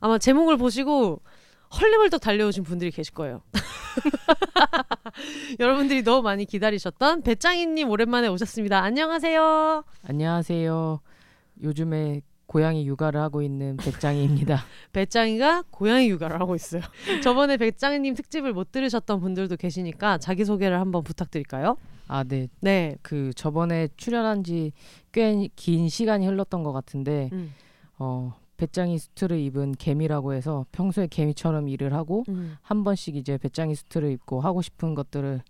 아마 제목을 보시고 헐레벌떡 달려오신 분들이 계실 거예요. 여러분들이 너무 많이 기다리셨던 배짱이님 오랜만에 오셨습니다. 안녕하세요. 안녕하세요. 요즘에 고양이 육아를 하고 있는 배짱이입니다. 배짱이가 고양이 육아를 하고 있어요. 저번에 배짱이님 특집을 못 들으셨던 분들도 계시니까 자기 소개를 한번 부탁드릴까요? 아, 네. 네. 그 저번에 출연한 지 꽤 긴 시간이 흘렀던 것 같은데 음. 어, 배짱이 수트를 입은 개미라고 해서 평소에 개미처럼 일을 하고 음. 한 번씩 이제 배짱이 수트를 입고 하고 싶은 것들을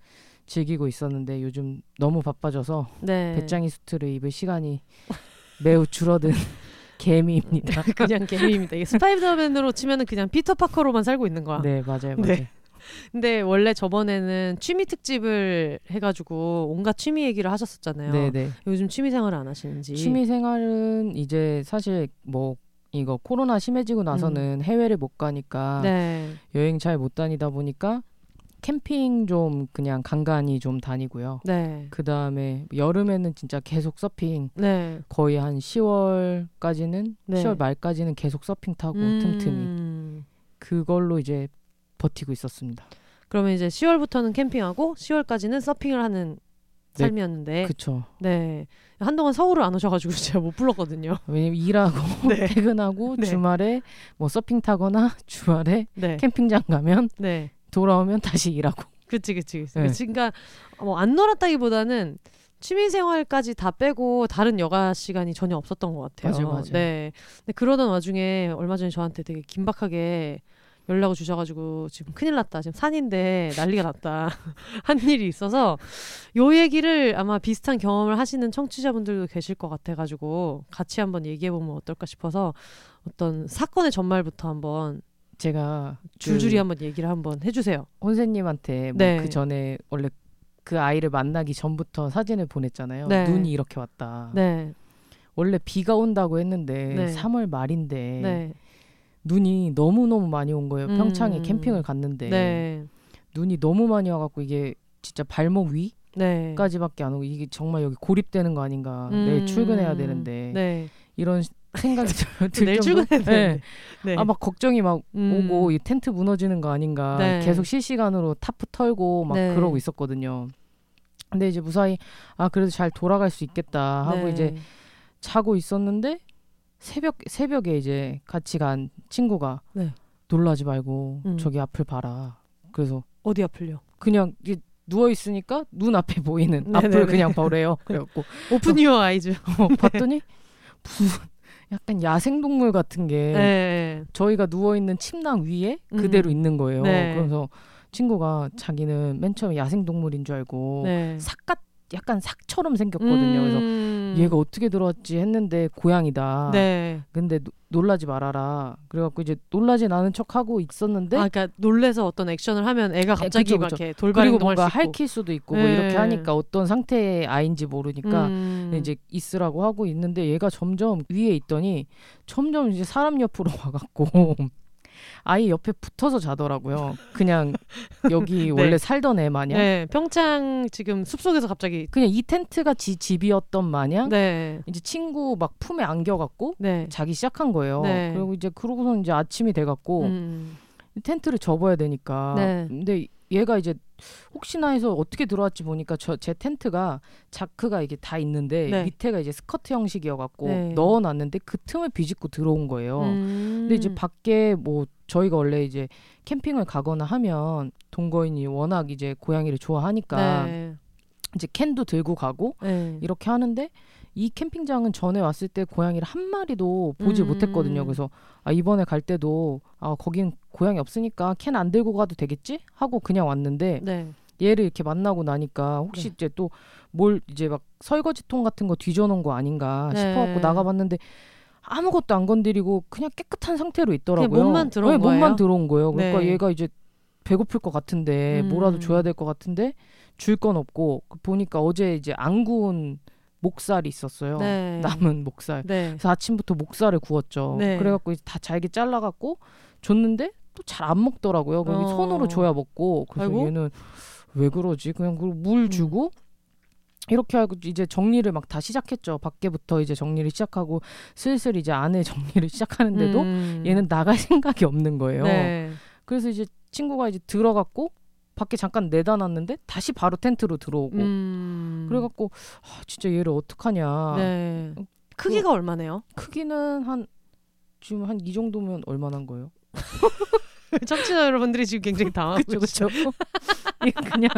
즐기고 있었는데 요즘 너무 바빠져서 네. 배짱이 수트를 입을 시간이 매우 줄어든 개미입니다. 그냥 개미입니다. 이게 스파이더맨으로 치면은 그냥 피터 파커로만 살고 있는 거야. 네, 맞아요. 맞아요. 네. 근데 원래 저번에는 취미 특집을 해가지고 온갖 취미 얘기를 하셨었잖아요. 네, 네. 요즘 취미 생활을 안 하시는지. 취미 생활은 이제 사실 뭐 이거 코로나 심해지고 나서는 해외를 못 가니까 음. 네. 여행 잘 못 다니다 보니까 캠핑 좀 그냥 간간히 좀 다니고요. 네. 그 다음에 여름에는 진짜 계속 서핑 네. 거의 한 10월까지는 네. 10월 말까지는 계속 서핑 타고 음. 틈틈이 그걸로 이제 버티고 있었습니다. 그러면 이제 10월부터는 캠핑하고 10월까지는 서핑을 하는 네. 삶이었는데 그쵸. 네. 한동안 서울을 안 오셔가지고 제가 못 불렀거든요. 왜냐면 일하고 네. 퇴근하고 네. 주말에 뭐 서핑 타거나 주말에 네. 캠핑장 가면 네. 돌아오면 다시 일하고. 그치 그치 그치. 네. 그치. 그러니까 뭐 안 놀았다기보다는 취미 생활까지 다 빼고 다른 여가 시간이 전혀 없었던 것 같아요. 맞아요, 맞아요. 네. 근데 그러던 와중에 얼마 전에 저한테 되게 긴박하게 연락을 주셔가지고 지금 큰일 났다. 지금 산인데 난리가 났다. 한 일이 있어서 요 얘기를 아마 비슷한 경험을 하시는 청취자분들도 계실 것 같아가지고 같이 한번 얘기해보면 어떨까 싶어서 어떤 사건의 전말부터 한번 제가 줄줄이 그 한번 얘기를 한번 해주세요. 혼세님한테 뭐 네. 그 전에 원래 그 아이를 만나기 전부터 사진을 보냈잖아요. 네. 눈이 이렇게 왔다. 네. 원래 비가 온다고 했는데 네. 3월 말인데 네. 눈이 너무 너무 많이 온 거예요. 음. 평창에 캠핑을 갔는데 네. 눈이 너무 많이 와갖고 이게 진짜 발목 네. 위까지밖에 안 오고 이게 정말 여기 고립되는 거 아닌가. 음. 내일 출근해야 되는데 네. 이런 생각이 들 내일. 출근해야. 네. 네. 아 막 걱정이 막 음. 오고 이 텐트 무너지는 거 아닌가 네. 계속 실시간으로 타프 털고 막 네. 그러고 있었거든요. 근데 이제 무사히 아 그래도 잘 돌아갈 수 있겠다 하고 네. 이제 자고 있었는데 새벽 새벽에 이제 같이 간 친구가 네. 놀라지 말고 음. 저기 앞을 봐라. 그래서 어디 아플려? 그냥 누워 있으니까 눈 앞에 보이는 네네네. 앞을 그냥 보래요. 그래갖고 open your eyes. 어, 봤더니 무슨 약간 야생동물 같은 게 네. 저희가 누워 있는 침낭 위에 음. 그대로 있는 거예요. 네. 그래서 친구가 자기는 맨 처음에 야생동물인 줄 알고 네. 삵 같 약간 삵처럼 생겼거든요. 그래서 음. 얘가 어떻게 들어왔지 했는데 고양이다. 네. 근데 노- 놀라지 말아라. 그래갖고 이제 놀라진 않은 척 하고 있었는데 아, 그러니까 놀래서 어떤 액션을 하면 애가 갑자기 그쵸, 막 그쵸. 이렇게 돌발 그리고 뭔가. 할킬 수도 있고 뭐 네. 이렇게 하니까 어떤 상태의 아이인지 모르니까 음. 이제 있으라고 하고 있는데 얘가 점점 위에 있더니 점점 이제 사람 옆으로 와갖고 아이 옆에 붙어서 자더라고요. 그냥 여기 네. 원래 살던 애 마냥 네. 평창 지금 숲속에서 갑자기 그냥 이 텐트가 지 집이었던 마냥 네. 이제 친구 막 품에 안겨갖고 네. 자기 시작한 거예요. 네. 그리고 이제 그러고선 이제 아침이 돼갖고 음. 텐트를 접어야 되니까. 네. 근데 얘가 이제 혹시나 해서 어떻게 들어왔지 보니까 저 제 텐트가 자크가 이게 다 있는데 네. 밑에가 이제 스커트 형식이어갖고 네. 넣어놨는데 그 틈을 비집고 들어온 거예요. 음. 근데 이제 밖에 뭐 저희가 원래 이제 캠핑을 가거나 하면 동거인이 워낙 이제 고양이를 좋아하니까 네. 이제 캔도 들고 가고 네. 이렇게 하는데 이 캠핑장은 전에 왔을 때 고양이를 한 마리도 보지 음. 못했거든요. 그래서 아 이번에 갈 때도 아 거긴 고양이 없으니까 캔 안 들고 가도 되겠지 하고 그냥 왔는데 네. 얘를 이렇게 만나고 나니까 혹시 네. 이제 또 뭘 이제 막 설거지통 같은 거 뒤져놓은 거 아닌가 네. 싶어갖고 나가봤는데 아무것도 안 건드리고 그냥 깨끗한 상태로 있더라고요. 몸만 들어온 네, 몸만 거예요? 들어온 거예요. 그러니까 네. 얘가 이제 배고플 것 같은데 음. 뭐라도 줘야 될 것 같은데 줄 건 없고 그 보니까 어제 이제 안 구운 목살이 있었어요. 네. 남은 목살. 네. 그래서 아침부터 목살을 구웠죠. 네. 그래갖고 이제 다 잘게 잘라갖고 줬는데 또 잘 안 먹더라고요. 그럼 어. 손으로 줘야 먹고. 그래서 아이고. 얘는 왜 그러지? 그냥 물 음. 주고 이렇게 하고 이제 정리를 막 다 시작했죠. 밖에부터 이제 정리를 시작하고 슬슬 이제 안에 정리를 시작하는데도 음. 얘는 나갈 생각이 없는 거예요. 네. 그래서 이제 친구가 이제 들어갔고 밖에 잠깐 내다 놨는데 다시 바로 텐트로 들어오고 음. 그래갖고 아, 진짜 얘를 어떡하냐. 네. 그 크기가 얼마네요? 크기는 한 지금 한 이 정도면 얼마난 거예요? 청취자 여러분들이 지금 굉장히 당하고 있어요. 그쵸. 그냥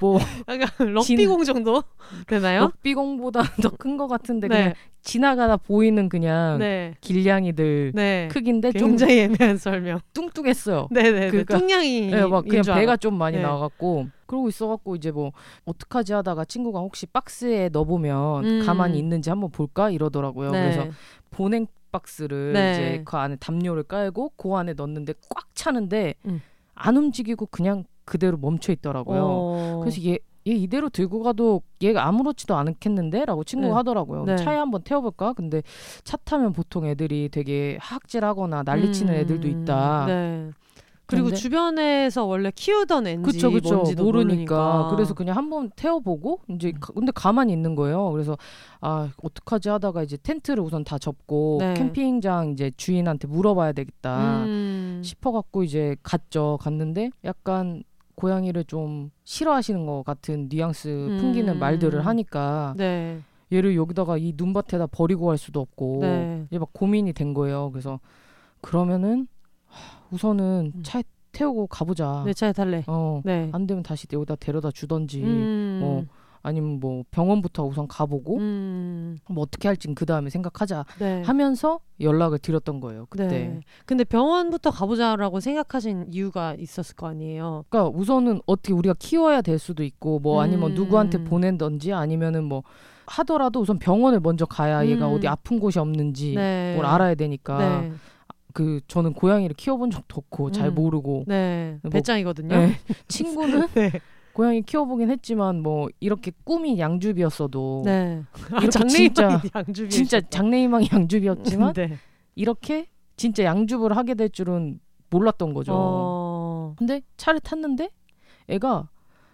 뭐 약간 럭비공 정도 되나요? 럭비공보다 더 큰 것 같은데 네. 그냥 지나가다 보이는 그냥 네. 길냥이들 네. 크기인데 좀 굉장히 애매한 설명. 뚱뚱했어요. 네네. 그러니까- 뚱냥이. 네, 막 그냥 줄 알아. 배가 좀 많이 네. 나와갖고 그러고 있어갖고 이제 뭐 어떡하지 하다가 친구가 혹시 박스에 넣어보면 음. 가만히 있는지 한번 볼까 이러더라고요. 네. 그래서 보냉 박스를 네. 이제 그 안에 담요를 깔고 그 안에 넣는데 꽉 차는데 음. 안 움직이고 그냥 그대로 멈춰 있더라고요. 어. 그래서 얘, 얘 이대로 들고 가도 얘가 아무렇지도 않겠는데? 라고 친구가 네. 하더라고요. 네. 차에 한번 태워볼까? 근데 차 타면 보통 애들이 되게 하악질하거나 난리치는 음. 애들도 있다. 네. 그리고 주변에서 원래 키우던 애인지 그쵸 그쵸 뭔지도 모르니까. 모르니까. 그래서 그냥 한번 태워보고 이제 음. 가- 근데 가만히 있는 거예요. 그래서 아 어떡하지 하다가 이제 텐트를 우선 다 접고 네. 캠핑장 이제 주인한테 물어봐야 되겠다 음. 싶어갖고 이제 갔죠. 갔는데 약간 고양이를 좀 싫어하시는 것 같은 뉘앙스 풍기는 음. 말들을 하니까 네. 얘를 여기다가 이 눈밭에다 버리고 갈 수도 없고 네. 이제 막 고민이 된 거예요. 그래서 그러면은 하, 우선은 음. 차에 태우고 가보자. 내 차에 탈래. 어. 네. 안 되면 다시 여기다 데려다 주던지 음. 뭐 아니면 뭐 병원부터 우선 가보고 음. 뭐 어떻게 할진 그 다음에 생각하자 네. 하면서 연락을 드렸던 거예요 그때. 네. 근데 병원부터 가보자라고 생각하신 이유가 있었을 거 아니에요. 그러니까 우선은 어떻게 우리가 키워야 될 수도 있고 뭐 아니면 음. 누구한테 보낸던지 아니면은 뭐 하더라도 우선 병원을 먼저 가야 얘가 음. 어디 아픈 곳이 없는지 네. 뭘 알아야 되니까 네. 그 저는 고양이를 키워본 적도 없고 잘 음. 모르고 네. 뭐- 배짱이거든요. 네. 친구는 네. 고양이 키워보긴 했지만 뭐 이렇게 꿈이 양주비였어도 네. 아, 진짜- 양주비. 진짜 장래희망이 양주비였지만 네. 이렇게 진짜 양줍을 하게 될 줄은 몰랐던 거죠. 어. 근데 차를 탔는데 애가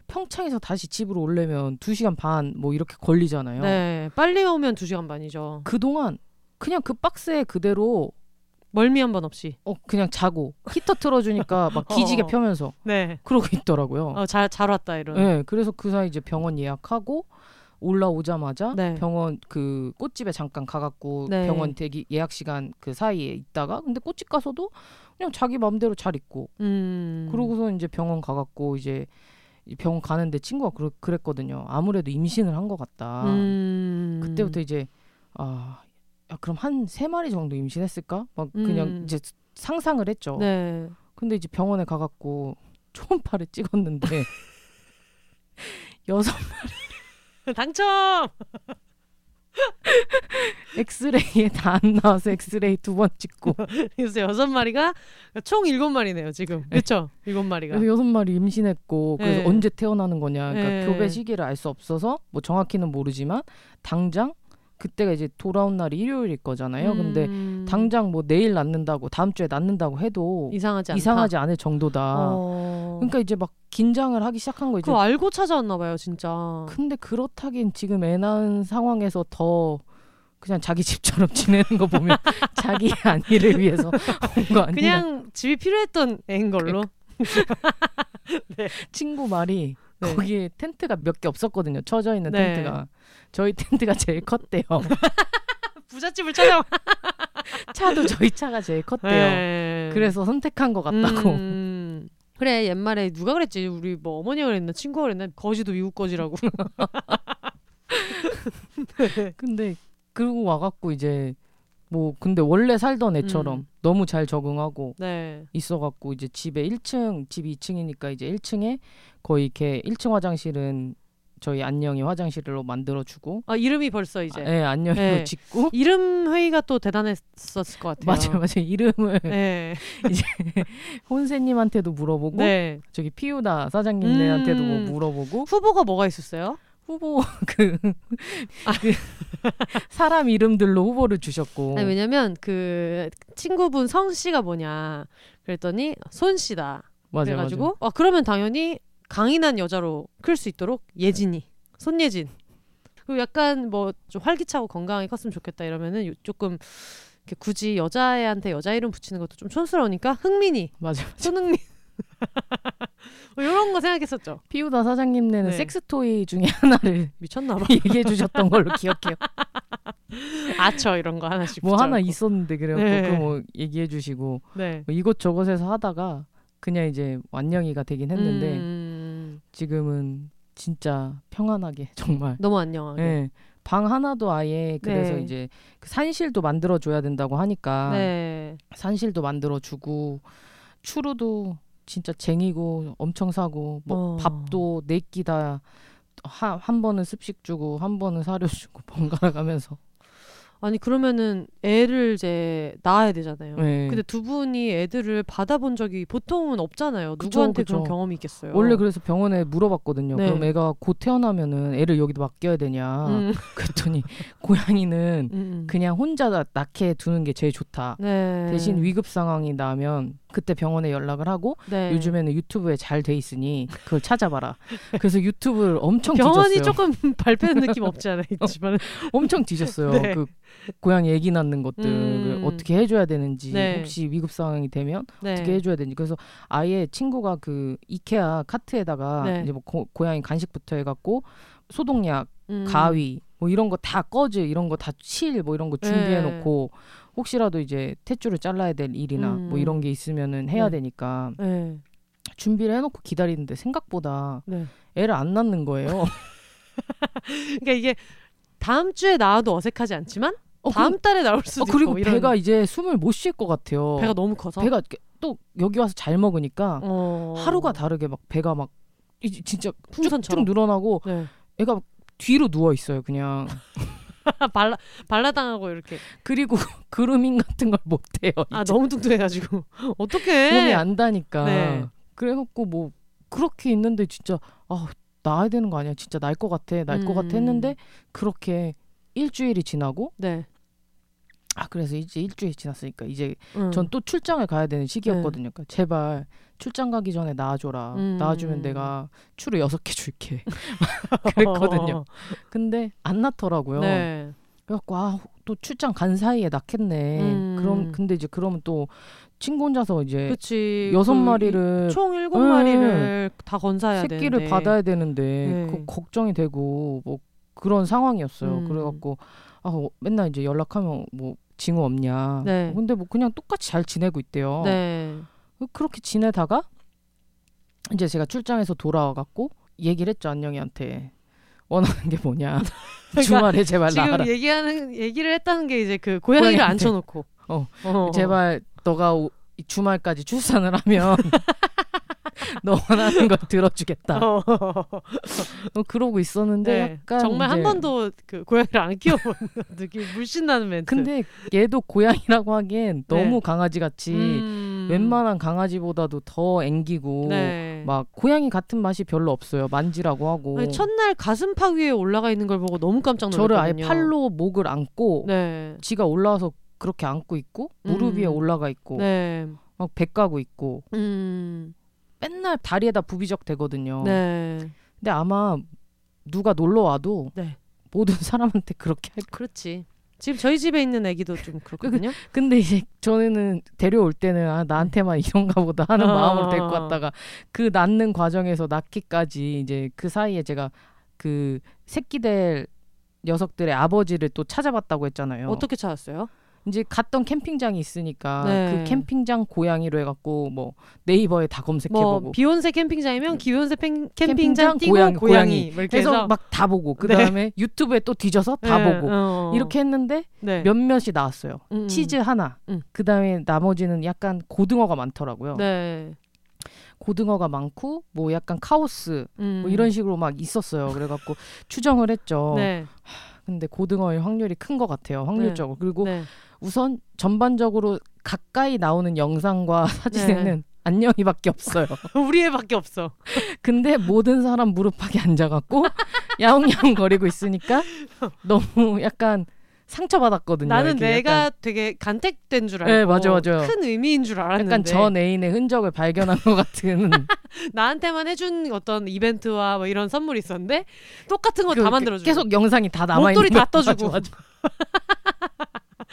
평창에서 다시 집으로 오려면 2시간 반 뭐 이렇게 걸리잖아요. 네. 빨리 오면 2시간 반이죠. 그동안 그냥 그 박스에 그대로 멀미 한 번 없이. 어 그냥 자고 히터 틀어주니까 막 기지개 어. 펴면서 네. 그러고 있더라고요. 어, 잘, 잘 왔다, 이런. 네, 그래서 그 사이 이제 병원 예약하고 올라오자마자 네. 병원 그 꽃집에 잠깐 가갖고 네. 병원 대기 예약 시간 그 사이에 있다가 근데 꽃집 가서도 그냥 자기 맘대로 잘 있고 음. 그러고서 이제 병원 가갖고 이제 이 병원 가는데 친구가 그랬, 그랬거든요. 아무래도 임신을 한 것 같다. 음. 그때부터 이제 아 야, 그럼 한 세 마리 정도 임신했을까? 막 그냥 음. 이제 상상을 했죠. 네. 근데 이제 병원에 가갖고 초음파를 찍었는데 여섯 당첨! 엑스레이에 다 안 나와서 엑스레이 두 번 찍고 그래서 여섯 마리가 총 일곱 마리네요, 지금. 그렇죠? 일곱 마리가. 그래서 여섯 마리 임신했고 그래서 네. 언제 태어나는 거냐 그러니까 네. 교배 시기를 알 수 없어서 뭐 정확히는 모르지만 당장 그때가 이제 돌아온 날이 일요일일 거잖아요. 근데 음. 당장 뭐 내일 낳는다고 다음 주에 낳는다고 해도 이상하지 않다. 이상하지 않을 정도다. 어. 그러니까 이제 막 긴장을 하기 시작한 거 이제. 그거 알고 찾아왔나 봐요, 진짜. 근데 그렇다긴 지금 애 낳은 상황에서 더 그냥 자기 집처럼 지내는 거 보면 자기 아니를 위해서 온 거 아니냐. 그냥 집이 필요했던 애인 걸로. 친구 말이 네. 거기에 텐트가 몇 개 없었거든요. 쳐져 있는 네. 텐트가. 저희 텐트가 제일 컸대요. 부잣집을 찾아. 차도 저희 차가 제일 컸대요. 네. 그래서 선택한 것 같다고. 음. 그래 옛말에 누가 그랬지 우리 뭐 어머니가 그랬나 친구가 그랬나 거지도 미국 거지라고 근데 그러고 와갖고 이제 뭐 근데 원래 살던 애처럼 음. 너무 잘 적응하고 네 있어갖고 이제 집에 1층 집 2층이니까 이제 1층에 거의 이렇게 1층 화장실은 저희 안녕이 화장실로 만들어주고 아 이름이 벌써 이제 아, 예, 안녕이로 네. 짓고 이름 회의가 또 대단했었을 것 같아요. 맞아요, 맞아요. 이름을 네. 혼세님한테도 물어보고 네. 저기 피우다 사장님네한테도 뭐 음. 물어보고 후보가 뭐가 있었어요? 후보 그, 그 사람 이름들로 후보를 주셨고 아니, 왜냐면 그 친구분 성 씨가 뭐냐 그랬더니 손 씨다. 맞아요, 그래가지고 맞아요. 아 그러면 당연히 강인한 여자로 클 수 있도록 예진이 손예진 그리고 약간 뭐 좀 활기차고 건강하게 컸으면 좋겠다 이러면은 요- 조금 굳이 여자애한테 여자 이름 붙이는 것도 좀 촌스러우니까 흥민이 맞아요. 손흥민 뭐 이런 거 생각했었죠 피우다 사장님네는 네. 섹스토이 중에 하나를 미쳤나봐 얘기해 주셨던 걸로 기억해요. 아처 이런 거 하나씩 뭐 하나 붙여놓고. 있었는데 그래갖고 네. 그거 뭐 얘기해 주시고 네 뭐 이것저것에서 하다가 그냥 이제 완영이가 되긴 했는데 음, 지금은 진짜 평안하게 정말 너무 안녕하게 예. 방 하나도 아예 그래서 네. 이제 그 산실도 만들어 줘야 된다고 하니까 네. 산실도 만들어 주고 추루도 진짜 쟁이고 엄청 사고 뭐 어. 밥도 네 끼 다 한 번은 습식 주고 한 번은 사료 주고 번갈아 가면서 아니 그러면은 애를 이제 낳아야 되잖아요. 네. 근데 두 분이 애들을 받아본 적이 보통은 없잖아요. 그쵸, 누구한테 그쵸. 그런 경험이 있겠어요. 원래 그래서 병원에 물어봤거든요. 네. 그럼 애가 곧 태어나면은 애를 여기다 맡겨야 되냐. 음, 그랬더니 고양이는 음, 음. 그냥 혼자 다 낳게 두는 게 제일 좋다. 네. 대신 위급 상황이 나면 그때 병원에 연락을 하고 네. 요즘에는 유튜브에 잘 돼 있으니 그걸 찾아봐라. 그래서 유튜브를 엄청 병원이 뒤졌어요. 조금 발표는 느낌 없지 않아 있지만 엄청 뒤졌어요. 네. 그 고양이 애기 낳는 것들 음. 어떻게 해줘야 되는지 네. 혹시 위급 상황이 되면 네. 어떻게 해줘야 되는지 그래서 아예 친구가 그 이케아 카트에다가 네. 이제 뭐 고, 고양이 간식부터 해갖고 소독약, 음. 가위 뭐 이런 거 다 꺼즈 이런 거 다 칠 뭐 이런 거 준비해 네. 놓고 혹시라도 이제 tet줄을 잘라야 될 일이나 음. 뭐 이런 게 있으면은 해야 네. 되니까 네. 준비를 해놓고 기다리는데 생각보다 네. 애를 안 낳는 거예요. 그러니까 이게 다음 주에 나와도 어색하지 않지만 어, 다음 달에 나올 그, 수도 어, 그리고 있고 배가 이제 숨을 못 쉴 것 같아요. 배가 너무 커서 배가 또 여기 와서 잘 먹으니까 어. 하루가 다르게 막 배가 막 이- 진짜 풍선처럼 늘어나고 네. 애가 뒤로 누워 있어요 그냥 발라 발라당하고 이렇게 그리고 그루밍 같은 걸 못해요 아 이제 너무 뚱뚱해가지고 어떡해 몸이 안 다니까 네. 그래갖고 뭐 그렇게 있는데 진짜 아 낳아야 되는 거 아니야 진짜 날 것 같아 날것 음. 같아 했는데 그렇게 일주일이 지나고 네. 아 그래서 이제 일주일 지났으니까 이제 음. 전또 출장을 가야 되는 시기였거든요 그러니까 제발 출장 가기 전에 낳아줘라 음. 낳아주면 내가 추루 여섯 개 줄게 그랬거든요 근데 안 낳더라고요 네. 그래갖고 아 또 출장 간 사이에 낳겠네. 음. 그럼 근데 이제 그러면 또 친구 혼자서 이제 그치. 여섯 그 마리를 이- 총 일곱 네. 마리를 다 건사해야 새끼를 되는데. 받아야 되는데 네. 그 걱정이 되고 뭐 그런 상황이었어요. 음. 그래갖고 아 어, 맨날 이제 연락하면 뭐 징후 없냐. 네. 근데 뭐 그냥 똑같이 잘 지내고 있대요. 네. 그렇게 지내다가 이제 제가 출장에서 돌아와갖고 얘기를 했죠 안녕이한테 원하는 게 뭐냐. 주말에 제발 지금 나가라. 얘기하는 얘기를 했다는 게 이제 그 고양이를 고양이한테. 앉혀놓고. 어. 어. 제발 너가 오- 이 주말까지 출산을 하면 너 원하는 걸 들어주겠다. 어. 어, 그러고 있었는데 네. 약간 정말 한 이제- 번도 그 고양이를 안 키워본 느낌 물씬 나는 멘트. 근데 얘도 고양이라고 하기엔 너무 네. 강아지 같이 음. 웬만한 강아지보다도 더 앵기고 네. 막 고양이 같은 맛이 별로 없어요. 만지라고 하고 아니, 첫날 가슴팍 위에 올라가 있는 걸 보고 너무 깜짝 놀랐거든요. 저를 아예 팔로 목을 안고 네. 지가 올라와서 그렇게 안고 있고 무릎 음. 위에 올라가 있고 네. 막 배 까고 있고 음. 맨날 다리에다 부비적 대거든요. 네. 근데 아마 누가 놀러 와도 네. 모든 사람한테 그렇게 할 그렇지. 지금 저희 집에 있는 애기도 좀 그렇거든요. 근데 이제 전에는 데려올 때는 아 나한테만 이런가 보다 하는 어. 마음으로 데리고 왔다가 그 낳는 과정에서 낳기까지 이제 그 사이에 제가 그 새끼들 녀석들의 아버지를 또 찾아봤다고 했잖아요. 어떻게 찾았어요? 이제 갔던 캠핑장이 있으니까 네. 그 캠핑장 고양이로 해갖고 뭐 네이버에 다뭐 검색해보고 비욘세 캠핑장이면 기욘세 캠, 캠핑장 캠핑장 고양이, 고양이, 고양이. 뭐 해서 막 다 보고 그 네. 다음에 유튜브에 또 뒤져서 다 네, 보고 어. 이렇게 했는데 네. 몇몇이 나왔어요. 음, 치즈 하나. 음. 그 다음에 나머지는 약간 고등어가 많더라고요. 네. 고등어가 많고 뭐 약간 카오스 음. 뭐 이런 식으로 막 있었어요. 그래갖고 추정을 했죠. 네. 근데 고등어의 확률이 큰 것 같아요. 확률적으로. 그리고 네. 우선 전반적으로 가까이 나오는 영상과 사진에는 안녕이밖에 없어요. 우리 애밖에 없어. 근데 모든 사람 무릎팍에 앉아갖고 야옹야옹 거리고 있으니까 너무 약간 상처받았거든요. 나는 내가 되게 간택된 줄 알고 네, 맞아, 맞아요. 큰 의미인 줄 알았는데 약간 전 애인의 흔적을 발견한 것 같은 나한테만 해준 어떤 이벤트와 뭐 이런 선물이 있었는데 똑같은 거그다 만들어주고 계속 영상이 다 남아 있는 목도리 다 떠주고. 맞아, 맞아.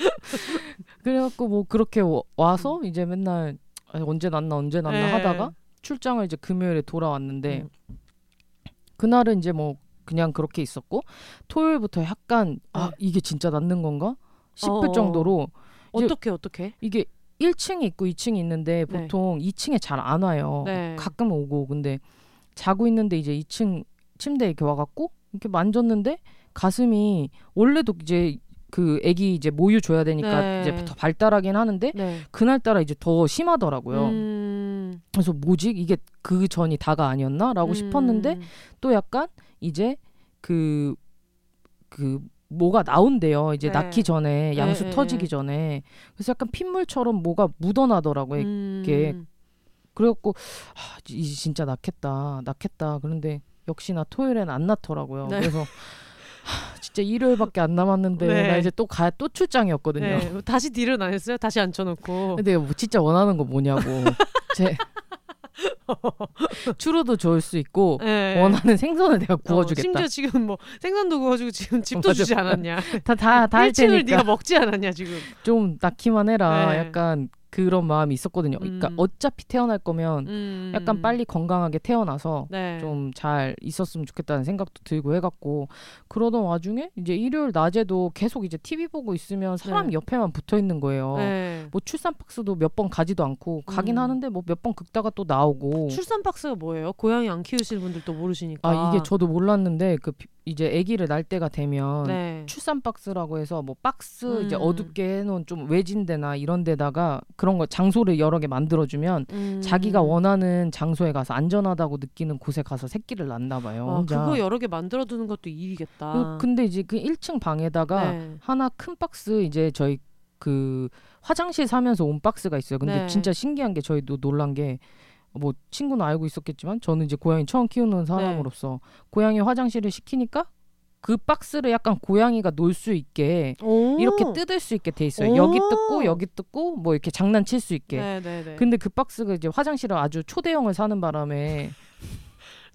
그래갖고 뭐 그렇게 와- 와서 이제 맨날 아니, 언제 났나 언제 났나 네. 하다가 출장을 이제 금요일에 돌아왔는데 음. 그날은 이제 뭐 그냥 그렇게 있었고 토요일부터 약간 아 네. 이게 진짜 낫는 건가 싶을 어. 정도로 어떻게 어떻게 이게 1층이 있고 2층이 있는데 네. 보통 2층에 잘 안 와요. 네. 가끔 오고 근데 자고 있는데 이제 2층 침대에 이렇게 와갖고 이렇게 만졌는데 가슴이 원래도 이제 그 아기 이제 모유 줘야 되니까 네. 이제 더 발달하긴 하는데 네. 그날따라 이제 더 심하더라고요. 음, 그래서 뭐지 이게 그 전이 다가 아니었나라고 음. 싶었는데 또 약간 이제 그, 그, 뭐가 나온대요. 이제 네. 낳기 전에, 양수 네, 터지기 네. 전에. 그래서 약간 핏물처럼 뭐가 묻어나더라고요. 음. 이게 그래갖고, 아, 진짜 낳겠다, 낳겠다. 그런데 역시나 토요일엔 안 낳더라고요. 네. 그래서, 하, 진짜 일요일밖에 안 남았는데, 네. 나 이제 또 가, 또 출장이었거든요. 네. 다시 딜은 안 했어요? 다시 앉혀놓고 근데 뭐 진짜 원하는 거 뭐냐고. 제, 추루도 좋을 수 있고, 네. 원하는 생선을 내가 어, 구워주겠다. 심지어 지금 뭐 생선도 구워주고 지금 집도 맞아. 주지 않았냐? 다 다다할 1층을 네가 테니까 먹지 않았냐 지금? 좀 낳기만 해라. 네. 약간 그런 마음이 있었거든요. 그러니까 음. 어차피 태어날 거면 음. 약간 빨리 건강하게 태어나서 네. 좀잘 있었으면 좋겠다는 생각도 들고 해갖고 그러던 와중에 이제 일요일 낮에도 계속 이제 TV 보고 있으면 사람 네. 옆에만 붙어 있는 거예요. 네. 뭐 출산 박스도 몇 번 가지도 않고 가긴 음. 하는데 뭐 몇 번 긁다가 또 나오고 출산 박스가 뭐예요? 고양이 안 키우시는 분들도 모르시니까. 아 이게 저도 몰랐는데 그 비- 이제 아기를 낳을 때가 되면 네. 출산 박스라고 해서 뭐 박스 음. 이제 어둡게 해놓은 좀 외진 데나 이런 데다가 그런 거 장소를 여러 개 만들어주면 음. 자기가 원하는 장소에 가서 안전하다고 느끼는 곳에 가서 새끼를 낳나 봐요. 아. 그거 여러 개 만들어 두는 것도 일이겠다. 그- 근데 이제 그 1층 방에다가 네. 하나 큰 박스 이제 저희 그 화장실 사면서 온 박스가 있어요. 근데 네. 진짜 신기한 게 저희도 놀란 게 뭐 친구는 알고 있었겠지만 저는 이제 고양이 처음 키우는 사람으로서 네. 고양이 화장실을 시키니까 그 박스를 약간 고양이가 놀 수 있게 오. 이렇게 뜯을 수 있게 돼 있어요. 오. 여기 뜯고 여기 뜯고 뭐 이렇게 장난칠 수 있게. 네네네. 근데 그 박스가 이제 화장실을 아주 초대형을 사는 바람에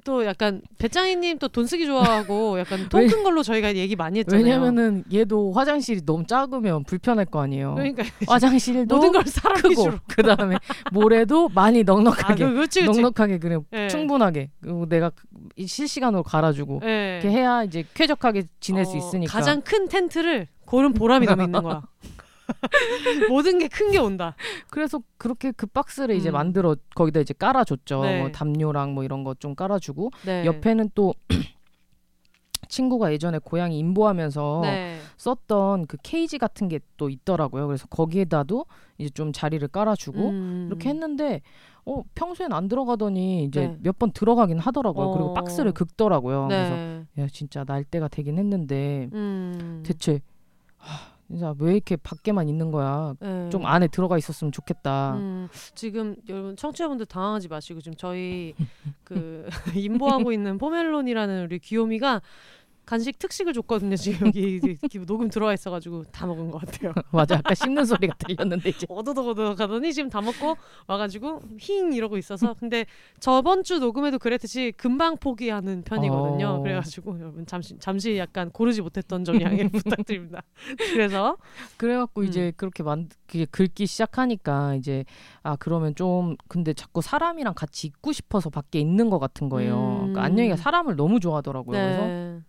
또 약간 배짱이님 또 돈 쓰기 좋아하고 약간 통 큰 걸로 저희가 얘기 많이 했잖아요. 왜냐면은 얘도 화장실이 너무 작으면 불편할 거 아니에요. 그러니까 화장실도 모든 걸 사람 크고. 그 다음에 모래도 많이 아, 넉넉하게 그, 그렇지, 그렇지. 넉넉하게 그냥 예. 충분하게 그리고 내가 이 실시간으로 갈아주고 예. 이렇게 해야 이제 쾌적하게 지낼 수 어, 있으니까 가장 큰 텐트를 고른 보람이 너무 있는 거야. 모든 게 큰 게 온다. 그래서 그렇게 그 박스를 이제 음. 만들어 거기다 이제 깔아줬죠 네. 뭐 담요랑 뭐 이런 거 좀 깔아주고 네. 옆에는 또 친구가 예전에 고양이 인보하면서 네. 썼던 그 케이지 같은 게 또 있더라고요. 그래서 거기에다도 이제 좀 자리를 깔아주고 음. 이렇게 했는데 어 평소엔 안 들어가더니 이제 네. 몇번 들어가긴 하더라고요. 어. 그리고 박스를 긁더라고요. 그래서 네. 야 진짜 날 때가 되긴 했는데 음. 대체 하, 진짜 왜 이렇게 밖에만 있는 거야? 네. 좀 안에 들어가 있었으면 좋겠다. 음, 지금 여러분 청취자분들 당황하지 마시고 지금 저희 그 인보하고 있는 포멜론이라는 우리 귀요미가 간식 특식을 줬거든요. 지금 여기 녹음 들어와 있어가지고 다 먹은 것 같아요. 맞아, 아까 씹는 소리가 들렸는데 이제 어더더더덕 하더니 지금 다 먹고 와가지고 힝 이러고 있어서 근데 저번 주 녹음에도 그랬듯이 금방 포기하는 편이거든요. 어. 그래가지고 여러분 잠시 잠시 약간 고르지 못했던 점 양해 부탁드립니다. 그래서 그래갖고 음. 이제 그렇게 만 그게 긁기 시작하니까 이제 아 그러면 좀 근데 자꾸 사람이랑 같이 있고 싶어서 밖에 있는 것 같은 거예요. 음. 그러니까 안녕이가 사람을 너무 좋아하더라고요. 그래서 네.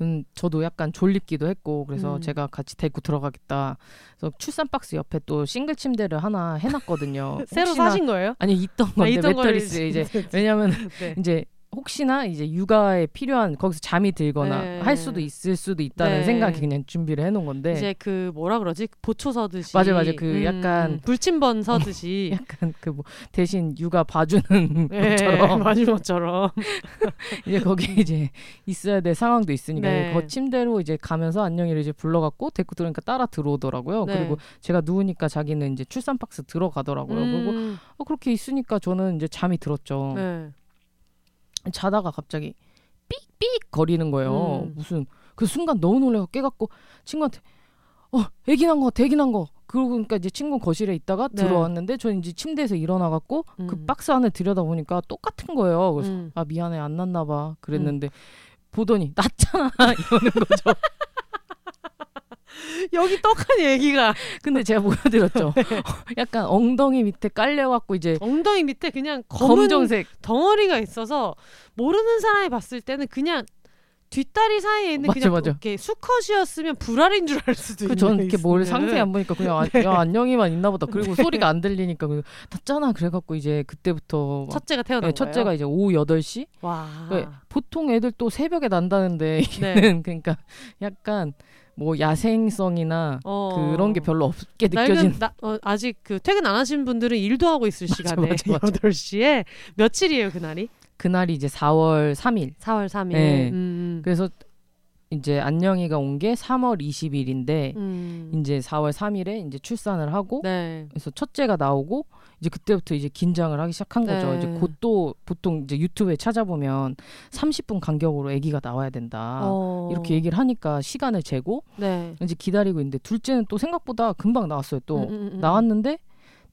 음, 저도 약간 졸립기도 했고 그래서 음. 제가 같이 데리고 들어가겠다. 그래서 출산 박스 옆에 또 싱글 침대를 하나 해놨거든요. 새로 사신 거예요? 아니 있던 아, 건데 있던 거를 매트리스 이제- 왜냐면 네. 이제 혹시나 이제 육아에 필요한 거기서 잠이 들거나 네. 할 수도 있을 수도 있다는 네. 생각이 그냥 준비를 해놓은 건데 이제 그 뭐라 그러지 보초 서듯이 맞아, 맞아. 그 약간- 불침번 서듯이 약간 그 뭐 대신 육아 봐주는 네, 것처럼 맞은 것처럼 이제 거기 이제 있어야 될 상황도 있으니까 네. 그 침대로 이제 가면서 안녕이를 이제 불러갖고 데리고 들어오니까 따라 들어오더라고요. 네. 그리고 제가 누우니까 자기는 이제 출산 박스 들어가더라고요. 그리고 음, 어, 그렇게 있으니까 저는 이제 잠이 들었죠. 네. 자다가 갑자기 삑삑 거리는 거예요. 음. 무슨 그 순간 너무 놀래서 깨갖고 친구한테 어 애기 난거 애기 난거 그러고 그러니까 이제 친구 거실에 있다가 네. 들어왔는데 저는 이제 침대에서 일어나갖고 그 음. 박스 안을 들여다 보니까 똑같은 거예요. 그래서 음. 아 미안해 안 났나 봐 그랬는데 보더니 났잖아 이러는 거죠. 여기 떡한 얘기가 근데 제가 보여드렸죠. 네. 약간 엉덩이 밑에 깔려갖고 이제 엉덩이 밑에 그냥 검은 검정색 덩어리가 있어서 모르는 사람이 봤을 때는 그냥 뒷다리 사이에 있는 맞아, 그냥 맞아. 이렇게 수컷이었으면 불알인 줄 알 수도 그 있는 저는 이렇게 뭘 있으면. 상세히 안 보니까 그냥 아, 야 안녕이만 있나 보다. 그리고 소리가 안 들리니까 그 났잖아 그래갖고 이제 그때부터 막 첫째가 태어난 네, 거예요. 첫째가 이제 오후 8시 와. 네, 보통 애들 또 새벽에 난다는데 네. 얘는 그러니까 약간 뭐 야생성이나 어. 그런 게 별로 없게 느껴지는 나, 어, 아직 그 퇴근 안 하신 분들은 일도 하고 있을 맞아, 시간에 맞아, 맞아. 8시에 며칠이에요 그날이? 그날이 이제 4월 3일 4월 3일. 네. 음, 그래서 이제 안녕이가 온 게 3월 20일인데 음. 이제 4월 3일에 이제 출산을 하고 네. 그래서 첫째가 나오고 이제 그때부터 이제 긴장을 하기 시작한 거죠. 네. 이제 곧 또 보통 이제 유튜브에 찾아보면 30분 간격으로 아기가 나와야 된다. 어. 이렇게 얘기를 하니까 시간을 재고 네. 이제 기다리고 있는데 둘째는 또 생각보다 금방 나왔어요. 또 음, 음, 음. 나왔는데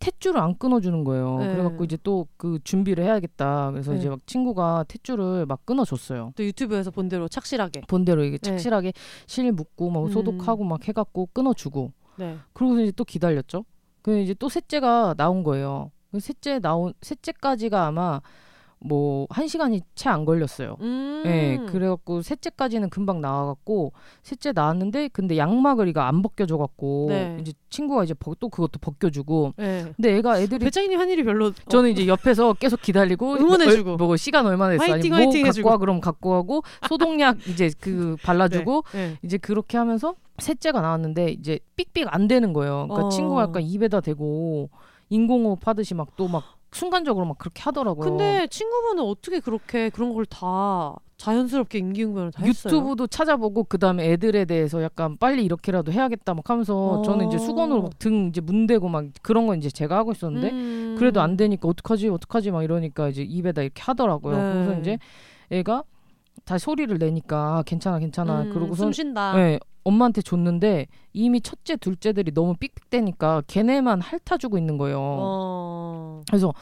탯줄을 안 끊어주는 거예요. 네. 그래갖고 이제 또 그 준비를 해야겠다. 그래서 네. 이제 막 친구가 탯줄을 막 끊어줬어요. 또 유튜브에서 본 대로 착실하게. 본 대로 이게 네. 착실하게 실 묶고 막 음. 소독하고 막 해갖고 끊어주고 네. 그러고서 이제 또 기다렸죠. 그 이제 또 셋째가 나온 거예요. 그 셋째 나온 셋째까지가 아마 뭐 한 시간이 채 안 걸렸어요. 음. 예, 그래갖고 셋째까지는 금방 나와갖고 셋째 나왔는데 근데 양막을 이거 안 벗겨줘갖고 네. 이제 친구가 이제 벗- 또 그것도 벗겨주고 네. 근데 애가 애들이 배짱이님 한 일이 별로 저는 이제 옆에서 계속 기다리고 응원해주고. 뭐, 뭐 시간 얼마나 됐어 화이팅, 아니 뭐 화이팅 갖고. 와 그럼 갖고 가고 소독약 이제 그 발라주고 네. 이제 그렇게 하면서 셋째가 나왔는데 이제 삑삑 안 되는 거예요. 그러니까 어. 친구가 약간 입에다 대고 인공호흡 하듯이 막 또막 순간적으로 막 그렇게 하더라고요. 근데 친구분은 어떻게 그렇게 그런 걸 다 자연스럽게 임기응변을 다 했어요? 유튜브도 찾아보고 그 다음에 애들에 대해서 약간 빨리 이렇게라도 해야겠다 막 하면서 어. 저는 이제 수건으로 막 등 이제 문대고 막 그런 건 이제 제가 하고 있었는데 음. 그래도 안 되니까 어떡하지 어떡하지 막 이러니까 이제 입에다 이렇게 하더라고요. 네. 그래서 이제 애가 다시 소리를 내니까 아, 괜찮아 괜찮아 음, 그러고서 숨 쉰다. 네, 엄마한테 줬는데 이미 첫째 둘째들이 너무 삑삑대니까 걔네만 핥아주고 있는 거예요. 어. 그래서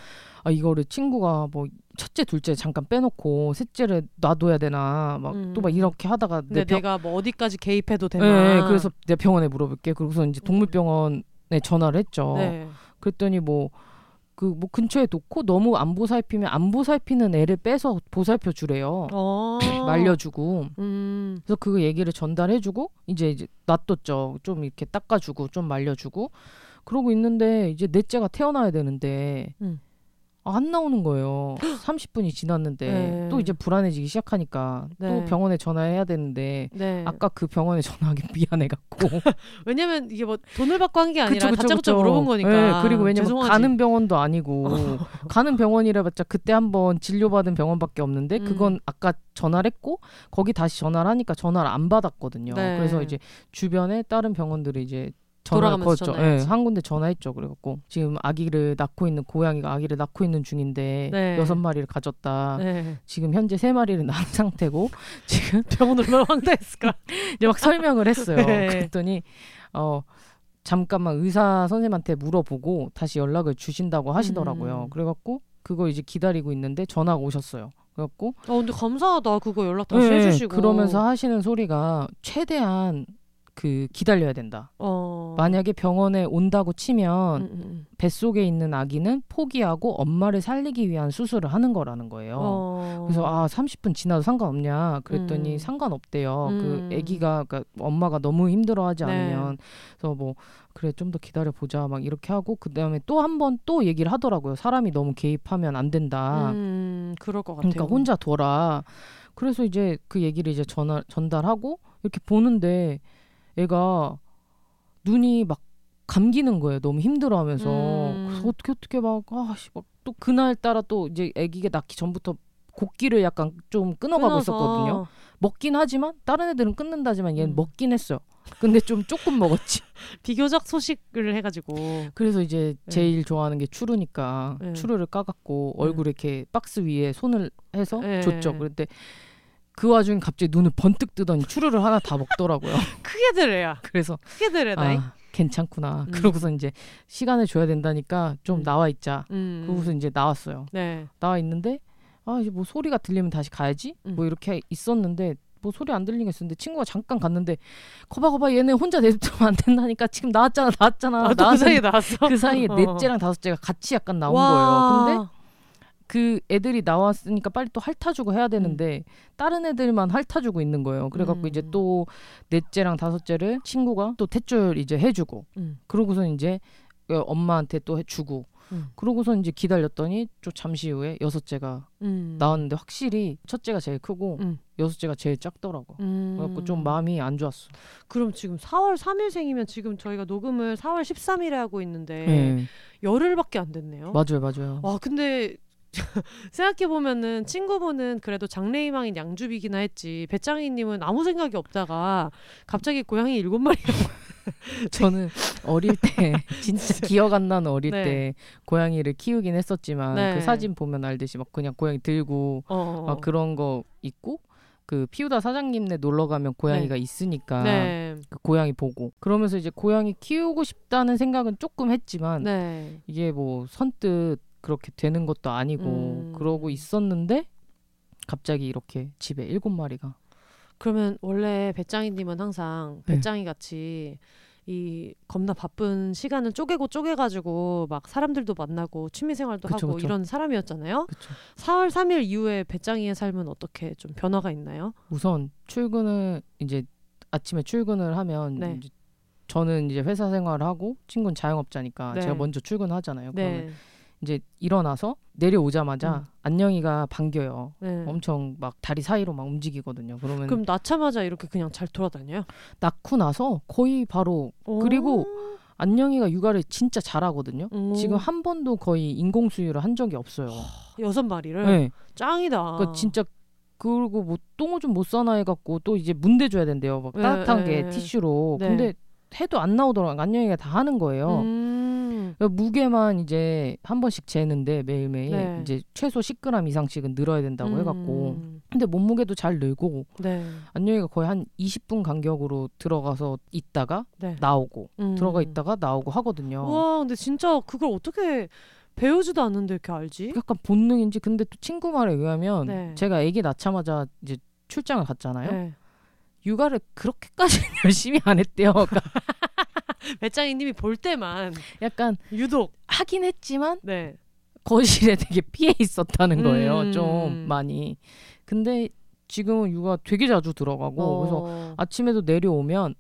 아 이거를 친구가 뭐 첫째 둘째 잠깐 빼놓고 셋째를 놔둬야 되나 막 또막 음. 이렇게 하다가 내 병, 내가 뭐 어디까지 개입해도 되나? 네, 그래서 내 병원에 물어볼게. 그러고서 이제 동물병원에 전화를 했죠. 네. 그랬더니 뭐 그 뭐 근처에 놓고 너무 안 보살피면 안 보살피는 애를 빼서 보살펴 주래요. 어. 말려주고. 음. 그래서 그 얘기를 전달해주고 이제 이제 놔뒀죠. 좀 이렇게 닦아주고 좀 말려주고 그러고 있는데 이제 넷째가 태어나야 되는데 음. 아, 안 나오는 거예요. 30분이 지났는데 네. 또 이제 불안해지기 시작하니까 또 네. 병원에 전화해야 되는데 네. 아까 그 병원에 전화하기 미안해갖고 왜냐면 이게 뭐 돈을 받고 한 게 아니라 다짜고짜. 물어본 거니까. 네, 그리고 왜냐면 죄송하지. 가는 병원도 아니고 가는 병원이라봤자 그때 한번 진료받은 병원밖에 없는데 음. 그건 아까 전화를 했고 거기 다시 전화를 하니까 전화를 안 받았거든요. 네. 그래서 이제 주변에 다른 병원들이 이제 돌아가면서 걸었죠. 예, 한 군데 전화했죠. 그래갖고 지금 아기를 낳고 있는 고양이가 아기를 낳고 있는 중인데 네. 여섯 마리를 가졌다. 네. 지금 현재 세 마리를 낳은 상태고 지금 병원 얼마나 황당했을까? 이제 막 설명을 했어요. 네. 그랬더니 어 잠깐만 의사 선생님한테 물어보고 다시 연락을 주신다고 하시더라고요. 음. 그래갖고 그거 이제 기다리고 있는데 전화가 오셨어요. 그래갖고 아 근데 감사하다. 그거 연락 다시 네, 해주시고. 그러면서 하시는 소리가 최대한 그 기다려야 된다. 어. 만약에 병원에 온다고 치면 음, 음, 음. 뱃속에 있는 아기는 포기하고 엄마를 살리기 위한 수술을 하는 거라는 거예요. 어. 그래서 아 30분 지나도 상관없냐 그랬더니 음. 상관없대요. 음. 그 아기가 그러니까 엄마가 너무 힘들어하지 네. 않으면 그래서 뭐 그래 좀 더 기다려 보자 막 이렇게 하고 그 다음에 또 한 번 또 얘기를 하더라고요. 사람이 너무 개입하면 안 된다. 음. 음, 그럴 것 같아요. 그러니까 혼자 둬라. 그래서 이제 그 얘기를 이제 전화, 전달하고 이렇게 보는데 애가 눈이 막 감기는 거예요. 너무 힘들어하면서 음. 그래서 어떻게 어떻게 막 아씨 막 또 그날 따라 또 이제 아기가 낳기 전부터 곡기를 약간 좀 끊어가고 끊어서. 있었거든요. 먹긴 하지만 다른 애들은 끊는다지만 얘는 음. 먹긴 했어요. 근데 좀 조금 먹었지. 비교적 소식을 해가지고 그래서 이제 네. 제일 좋아하는 게 추루니까 네. 추루를 까갖고 네. 얼굴에 이렇게 박스 위에 손을 해서 네. 줬죠. 그런데 그 와중에 갑자기 눈을 번뜩 뜨더니 추루를 하나 다 먹더라고요. 크게 들어야 그래서 크게 들어다잉. 아 괜찮구나. 음. 그러고서 이제 시간을 줘야 된다니까 좀 음. 나와 있자. 음. 그러고서 이제 나왔어요. 네. 나와 있는데 아 이제 뭐 소리가 들리면 다시 가야지. 음. 뭐 이렇게 있었는데 뭐 소리 안 들리게 있었는데 친구가 잠깐 갔는데 거봐 거봐 얘네 혼자 내두면 안 된다니까 지금 나왔잖아 나왔잖아 아, 또그 사이에 나왔어. 그 사이에 어. 넷째랑 다섯째가 같이 약간 나온 와. 거예요. 근데 그 애들이 나왔으니까 빨리 또 핥아주고 해야 되는데 다른 애들만 핥아주고 있는 거예요. 그래갖고 음. 이제 또 넷째랑 다섯째를 친구가 또 탯줄 이제 해주고 음. 그러고서 이제 어, 엄마한테 또 해주고 음. 그러고서 이제 기다렸더니 좀 잠시 후에 여섯째가 음. 나왔는데 확실히 첫째가 제일 크고 음. 여섯째가 제일 작더라고. 음. 그래갖고 좀 마음이 안 좋았어. 그럼 지금 4월 3일생이면 지금 저희가 녹음을 4월 13일에 하고 있는데 네. 열흘밖에 안 됐네요. 맞아요, 맞아요. 와 근데 생각해 보면은 친구분은 그래도 장래희망인 양주비기나 했지 배짱이님은 아무 생각이 없다가 갑자기 고양이 일곱 마리 저는 어릴 때 진짜 기억 안 나는 어릴 네. 때 고양이를 키우긴 했었지만 네. 그 사진 보면 알듯이 막 그냥 고양이 들고 어. 막 그런 거 있고 그 피우다 사장님네 놀러 가면 고양이가 있으니까 네. 그 고양이 보고 그러면서 이제 고양이 키우고 싶다는 생각은 조금 했지만 네. 이게 뭐 선뜻 그렇게 되는 것도 아니고 음. 그러고 있었는데 갑자기 이렇게 집에 일곱 마리가 그러면 원래 배짱이님은 항상 네. 배짱이 같이 이 겁나 바쁜 시간을 쪼개고 쪼개가지고 막 사람들도 만나고 취미생활도 그쵸, 하고 그쵸. 이런 사람이었잖아요. 그쵸. 4월 3일 이후에 배짱이의 삶은 어떻게 좀 변화가 있나요? 우선 출근을 이제 아침에 출근을 하면 네. 이제 저는 이제 회사 생활을 하고 친구는 자영업자니까 네. 제가 먼저 출근하잖아요. 그러면 네. 이제 일어나서 내려오자마자 음. 안녕이가 반겨요. 네. 엄청 막 다리 사이로 막 움직이거든요. 그러면 그럼 낳자마자 이렇게 그냥 잘 돌아다녀요? 낳고 나서 거의 바로 그리고 안녕이가 육아를 진짜 잘하거든요. 오. 지금 한 번도 거의 인공 수유를 한 적이 없어요. 여섯 마리를 네. 짱이다. 그러니까 진짜 그리고 뭐 똥을 못 싸나 해갖고 또 이제 문대 줘야 된대요. 막 네, 따뜻한 네. 게 티슈로. 네. 근데 해도 안 나오더라고. 안녕이가 다 하는 거예요. 음. 그러니까 무게만 이제 한 번씩 재는데 매일매일 네. 이제 최소 10g 이상씩은 늘어야 된다고 해갖고. 음. 근데 몸무게도 잘 늘고 네. 안녕이가 거의 한 20분 간격으로 들어가서 있다가 네. 나오고 음. 들어가 있다가 나오고 하거든요. 와, 근데 진짜 그걸 어떻게 배우지도 않는데 이렇게 알지? 약간 본능인지 근데 또 친구 말에 의하면 네. 제가 아기 낳자마자 이제 출장을 갔잖아요. 네. 육아를 그렇게까지 열심히 안 했대요. 그러니까 배짱이님이 볼 때만 약간 유독 하긴 했지만 네. 거실에 되게 피해 있었다는 거예요. 음. 좀 많이. 근데 지금은 육아 되게 자주 들어가고 그래서 어. 아침에도 내려오면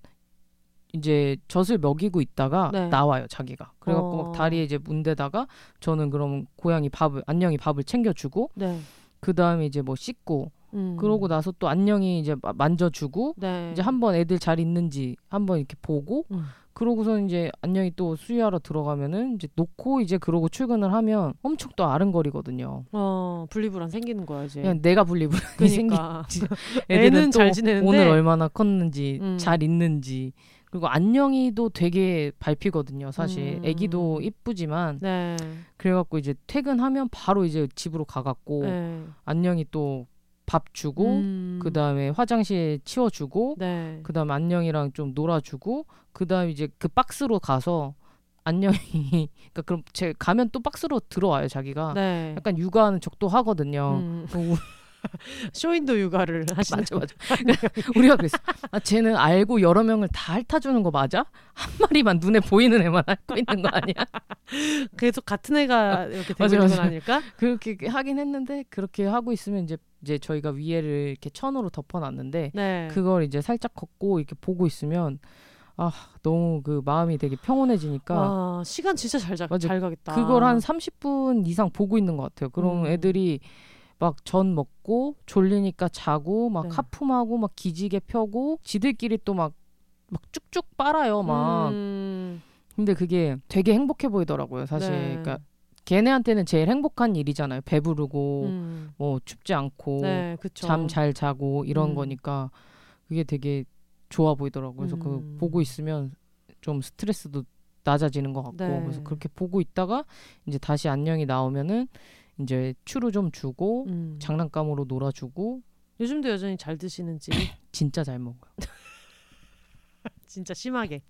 이제 젖을 먹이고 있다가 네. 나와요 자기가. 그래갖고 어. 막 다리에 이제 문대다가 저는 그럼 고양이 밥을 안녕히 밥을 챙겨주고 네. 그 다음에 이제 뭐 씻고 음. 그러고 나서 또 안녕히 이제 마- 만져주고 네. 이제 한번 애들 잘 있는지 한번 이렇게 보고 음. 그러고서 이제 안녕히 또 수유하러 들어가면은 이제 놓고 이제 그러고 출근을 하면 엄청 또 아른거리거든요. 어, 분리불안 생기는 거야, 이제. 그냥 내가 분리불안이 생기. 그러니까. 애들은 애는 또잘 지내는데 오늘 얼마나 컸는지 음. 잘 있는지 그리고 안녕이도 되게 밟히거든요. 사실 음. 애기도 이쁘지만 네. 그래갖고 이제 퇴근하면 바로 이제 집으로 가갖고 네. 안녕이 또 밥 주고 음. 그 다음에 화장실 치워주고 네. 그 다음 안녕이랑 좀 놀아주고 그 다음 이제 그 박스로 가서 안녕이 그러니까 그럼 제 가면 또 박스로 들어와요 자기가 네. 약간 육아하는 척도 하거든요. 음. 어, 우- 쇼윈도 육아를 하시는 맞아 맞아. 우리가 그랬어. 아 쟤는 알고 여러 명을 다 핥아주는 거 맞아? 한 마리만 눈에 보이는 애만 핥고 있는 거 아니야? 계속 같은 애가 이렇게 되고 맞아, 있는 건. 아닐까? 그렇게 하긴 했는데 그렇게 하고 있으면 이제 이제 저희가 위에를 이렇게 천으로 덮어놨는데 네. 그걸 이제 살짝 걷고 이렇게 보고 있으면 아 너무 그 마음이 되게 평온해지니까 와, 시간 진짜 잘, 자, 맞아. 잘 가겠다. 그걸 한 30분 이상 보고 있는 것 같아요. 그럼 음. 애들이 막 전 먹고 졸리니까 자고 막 네. 하품하고 막 기지개 펴고 지들끼리 또 막 막 쭉쭉 빨아요 막 음, 근데 그게 되게 행복해 보이더라고요 사실 네. 그러니까 걔네한테는 제일 행복한 일이잖아요 배부르고 음. 뭐 춥지 않고 네, 그쵸. 잠잘 자고 이런 음. 거니까 그게 되게 좋아 보이더라고요. 그래서 음. 그 보고 있으면 좀 스트레스도 낮아지는 것 같고 네. 그래서 그렇게 보고 있다가 이제 다시 안녕이 나오면은 이제 추루 좀 주고 음. 장난감으로 놀아주고 요즘도 여전히 잘 드시는지 진짜 잘 먹어요. 진짜 심하게.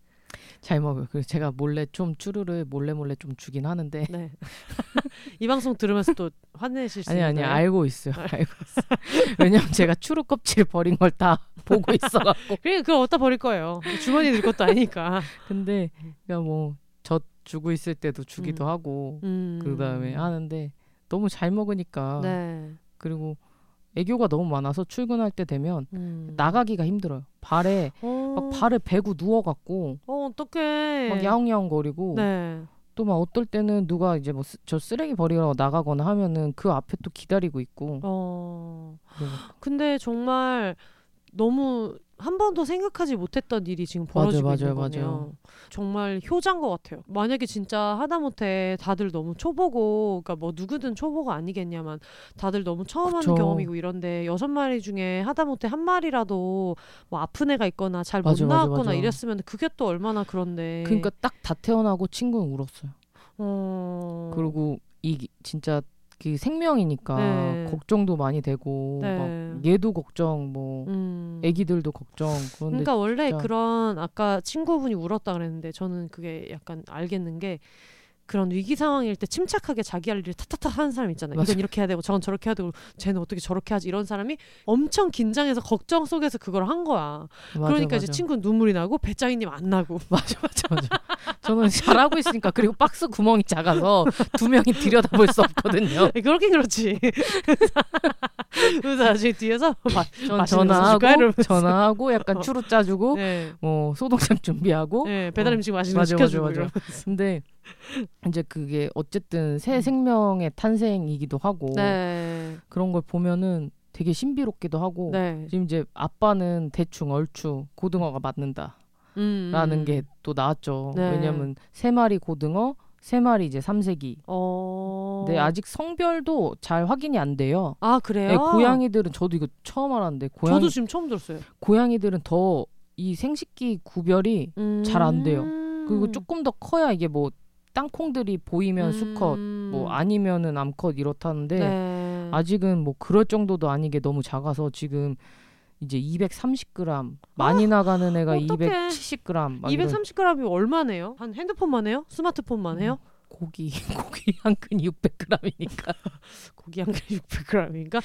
잘 먹어요. 그래서 제가 몰래 좀 추루를 몰래 몰래 좀 주긴 하는데 네. 이 방송 들으면서 또 화내실 수 아니 아니? 알고 있어요. 알고 있어요. 왜냐면 제가 추루 껍질 버린 걸 다 보고 있어 갖고 그래 그걸 어디다 버릴 거예요. 주머니에 넣을 것도 아니니까. 근데 그냥 뭐저 주고 있을 때도 주기도 음. 하고 음. 그 다음에 하는데 너무 잘 먹으니까 네. 그리고 애교가 너무 많아서 출근할 때 되면 음. 나가기가 힘들어요. 발에 어. 막 발을 베고 누워갖고 어 어떡해. 막 야옹야옹거리고 네. 또 막 어떨 때는 누가 이제 뭐 저 쓰레기 버리러 나가거나 하면은 그 앞에 또 기다리고 있고 어. 그래서 근데 정말 너무 한 번도 생각하지 못했던 일이 지금 벌어지고 있는 맞아요, 거네요. 맞아요. 정말 효자인 것 같아요. 만약에 진짜 하다못해 다들 너무 초보고, 그러니까 뭐 누구든 초보가 아니겠냐만 다들 너무 처음 그쵸. 하는 경험이고 이런데 여섯 마리 중에 하다못해 한 마리라도 뭐 아픈 애가 있거나 잘못 맞아, 맞아, 나왔거나 맞아. 이랬으면 그게 또 얼마나 그런데. 그러니까 딱 다 태어나고 친구는 울었어요. 어... 그리고 이 진짜 그 생명이니까 네. 걱정도 많이 되고 네. 막 얘도 걱정 뭐 음. 애기들도 걱정 그런데 그러니까 원래 그런 아까 친구분이 울었다 그랬는데 저는 그게 약간 알겠는 게 그런 위기 상황일 때 침착하게 자기 할 일을 타타타 하는 사람 있잖아요. 이건 이렇게 해야 되고 저건 저렇게 해야 되고 쟤는 어떻게 저렇게 하지 이런 사람이 엄청 긴장해서 걱정 속에서 그걸 한 거야. 맞아, 그러니까 이제 맞아. 친구는 눈물이 나고 배짱이님 안 나고. 맞아 맞아 맞아. 저는 잘하고 있으니까 그리고 박스 구멍이 작아서 두 명이 들여다볼 수 없거든요. 그렇긴 그렇지. 그래서 나중에 뒤에서 마, 전 전화하고. 전화하고 약간 추루 짜주고 네. 뭐 소독약 준비하고 네, 배달 어. 음식 맛있는 거 맞아, 맞아, 시켜주고 맞아. 이러면서. 근데 이제 그게 어쨌든 새 음. 생명의 탄생이기도 하고 네. 그런 걸 보면은 되게 신비롭기도 하고 네. 지금 이제 아빠는 대충 얼추 고등어가 맞는다 라는 음. 게또 나왔죠. 네. 왜냐면 세 마리 고등어, 세 마리 이제 삼세기. 어. 근데 아직 성별도 잘 확인이 안 돼요. 아 그래요? 네, 고양이들은 저도 이거 처음 알았는데 고양이 저도 지금 처음 들었어요. 고양이들은 더 이 생식기 구별이 잘 안 돼요. 그리고 조금 더 커야 이게 뭐 땅콩들이 보이면 수컷 뭐 아니면은 암컷 이렇다는데 네. 아직은 뭐 그럴 정도도 아니게 너무 작아서 지금 이제 230g 많이 나가는 애가 아, 어떡해. 270g 막 이런 230g이 얼마예요? 한 핸드폰만 해요? 스마트폰만 해요? 고기 고기 한 근 600g이니까 고기 한 그릇 600g인가?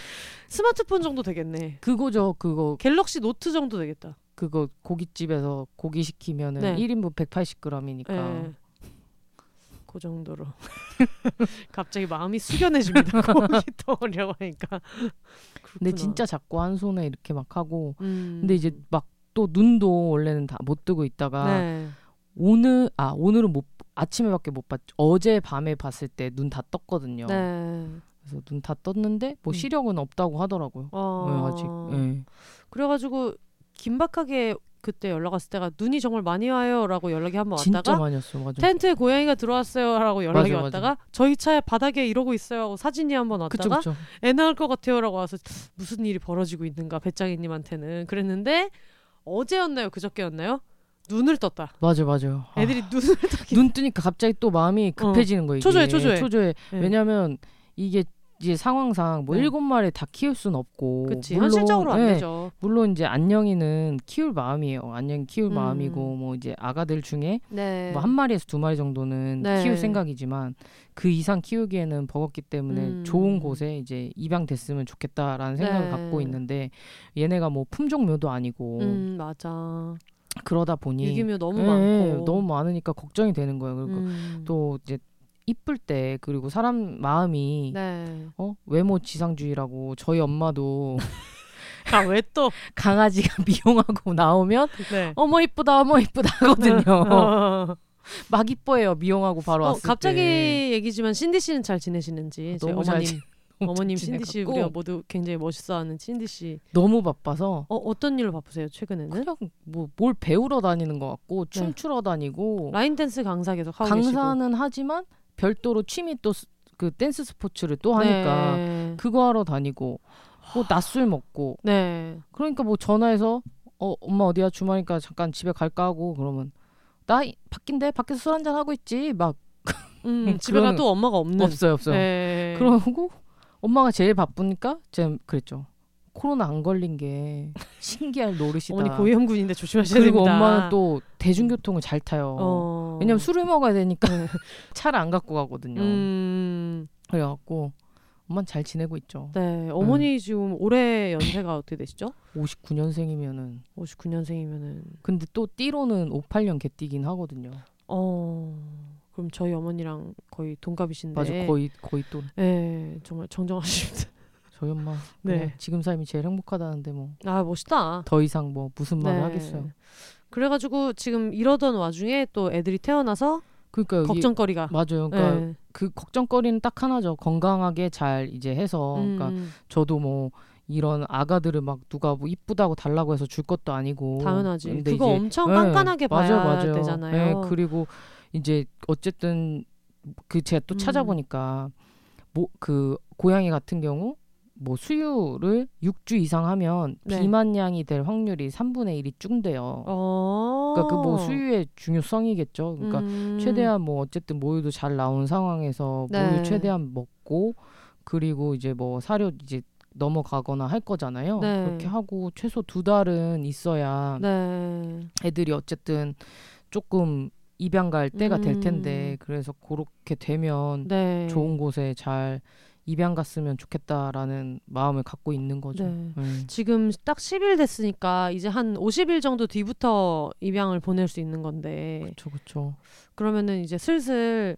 스마트폰 정도 되겠네. 그거죠 그거 갤럭시 노트 정도 되겠다. 그거 고깃집에서 고기 시키면은 네. 1인분 180g이니까 예. 그 정도로. 갑자기 마음이 숙연해집니다. 고기 떠오려고 하니까. 근데 그렇구나. 진짜 작고 한 손에 이렇게 막 하고 음. 근데 이제 막 또 눈도 원래는 다 못 뜨고 있다가 네. 오늘 아 오늘은 못 아침에밖에 못 봤죠. 어제 밤에 봤을 때 눈 다 떴거든요. 네. 그래서 눈 다 떴는데 뭐 음. 시력은 없다고 하더라고요. 어. 네, 아직. 네. 그래가지고 긴박하게 그때 연락 왔을 때가 눈이 정말 많이 와요라고 연락이 한 번 왔다가 왔어. 맞아. 텐트에 고양이가 들어왔어요라고 연락이 맞아, 왔다가 저희 차에 바닥에 이러고 있어요 하고 사진이 한 번 왔다가 그쵸. 애 낳을 것 같아요라고 와서 무슨 일이 벌어지고 있는가 배짱이님한테는 그랬는데 어제였나요 그저께였나요 눈을 떴다 맞아 맞아요. 아, 애들이 눈을 떠기 눈 뜨니까 갑자기 또 마음이 급해지는 거예요. 이게. 초조해, 초조해. 초조해. 네. 왜냐면 이게 이제 상황상 뭐 네. 일곱 마리 다 키울 수는 없고 그치 물론, 현실적으로 안 예, 되죠 물론 이제 안녕이는 키울 마음이에요. 안녕이 키울 음. 마음이고 뭐 이제 아가들 중에 네 뭐한 마리에서 두 마리 정도는 네. 키울 생각이지만 그 이상 키우기에는 버겁기 때문에 음. 좋은 곳에 이제 입양됐으면 좋겠다라는 생각을 네. 갖고 있는데 얘네가 뭐 품종묘도 아니고 음 맞아 그러다 보니 유기묘 너무 예, 많고 너무 많으니까 걱정이 되는 거예요. 그리고 음. 또 이제 이쁠 때 그리고 사람 마음이 네. 어 외모 지상주의라고 저희 엄마도 아 왜 또? 강아지가 미용하고 나오면 네. 어머 이쁘다 어머 이쁘다 하거든요. 어, 막 이뻐해요 미용하고 바로 어, 왔을 갑자기 때. 얘기지만 신디 씨는 잘 지내시는지 저희 너무 잘 어머님 지- 어머님 잘 신디 씨 우리가 모두 굉장히 멋있어하는 신디 씨. 너무 바빠서 어 어떤 일로 바쁘세요 최근에는? 그냥 뭐 뭘 배우러 다니는 것 같고 네. 춤추러 다니고 line dance 강사 계속 하고 계시고. 강사는 하지만 별도로 취미 또 그 댄스 스포츠를 또 하니까 네. 그거 하러 다니고 뭐 낮술 먹고 네. 그러니까 뭐 전화해서 어 엄마 어디야 주말이니까 잠깐 집에 갈까 하고 그러면 나 이- 밖인데 밖에서 술 한잔 하고 있지 막 음, 집에 가도 엄마가 없는. 없어요 없어요 네. 그러고 엄마가 제일 바쁘니까 제가 그랬죠 코로나 안 걸린 게 신기할 노릇이다 어머니 고위험군인데 조심하셔야 그리고 됩니다. 엄마는 또 대중교통을 잘 타요 어. 왜냐면 술을 먹어야 되니까 차를 안 갖고 가거든요 음. 그래갖고 엄마는 잘 지내고 있죠 네. 어머니 지금 올해 연세가 어떻게 되시죠? 59년생이면은 59년생이면은 근데 또 띠로는 58년 개띠긴 하거든요 어. 그럼 저희 어머니랑 거의 동갑이신데. 맞아 거의 거의 또 네, 정말 정정하십니다. 엄마 네. 네. 지금 삶이 제일 행복하다는데 뭐더아 멋있다. 이상 뭐 무슨 말을 네. 하겠어요 그래가지고 지금 이러던 와중에 또 애들이 태어나서 그러니까 걱정거리가. 맞아요 그러니까 네. 그 걱정거리는 딱 하나죠 건강하게 잘 이제 해서 그러니까 음, 저도 뭐 이런 아가들을 막 누가 뭐 이쁘다고 달라고 해서 줄 것도 아니고 당연하지. 근데 그거 이제- 엄청 네, 깐깐하게 봐야 맞아요, 맞아요. 되잖아요. 네, 그리고 이제 어쨌든 그 제가 또 음. 찾아보니까 뭐그 고양이 같은 경우 뭐 수유를 6주 이상 하면 네. 비만량이 될 확률이 3분의 1이 쭝대요. 어. 그러니까 그 뭐 수유의 중요성이겠죠. 그러니까 음. 최대한 뭐 어쨌든 모유도 잘 나온 상황에서 네. 모유 최대한 먹고 그리고 이제 뭐 사료 이제 넘어가거나 할 거잖아요. 네. 그렇게 하고 최소 두 달은 있어야 네. 애들이 어쨌든 조금 입양 갈 때가 될 음. 텐데 그래서 그렇게 되면 네. 좋은 곳에 잘 입양 갔으면 좋겠다라는 마음을 갖고 있는 거죠. 네. 음. 지금 딱 10일 됐으니까 이제 한 50일 정도 뒤부터 입양을 보낼 수 있는 건데 그렇죠, 그렇죠. 그러면은 이제 슬슬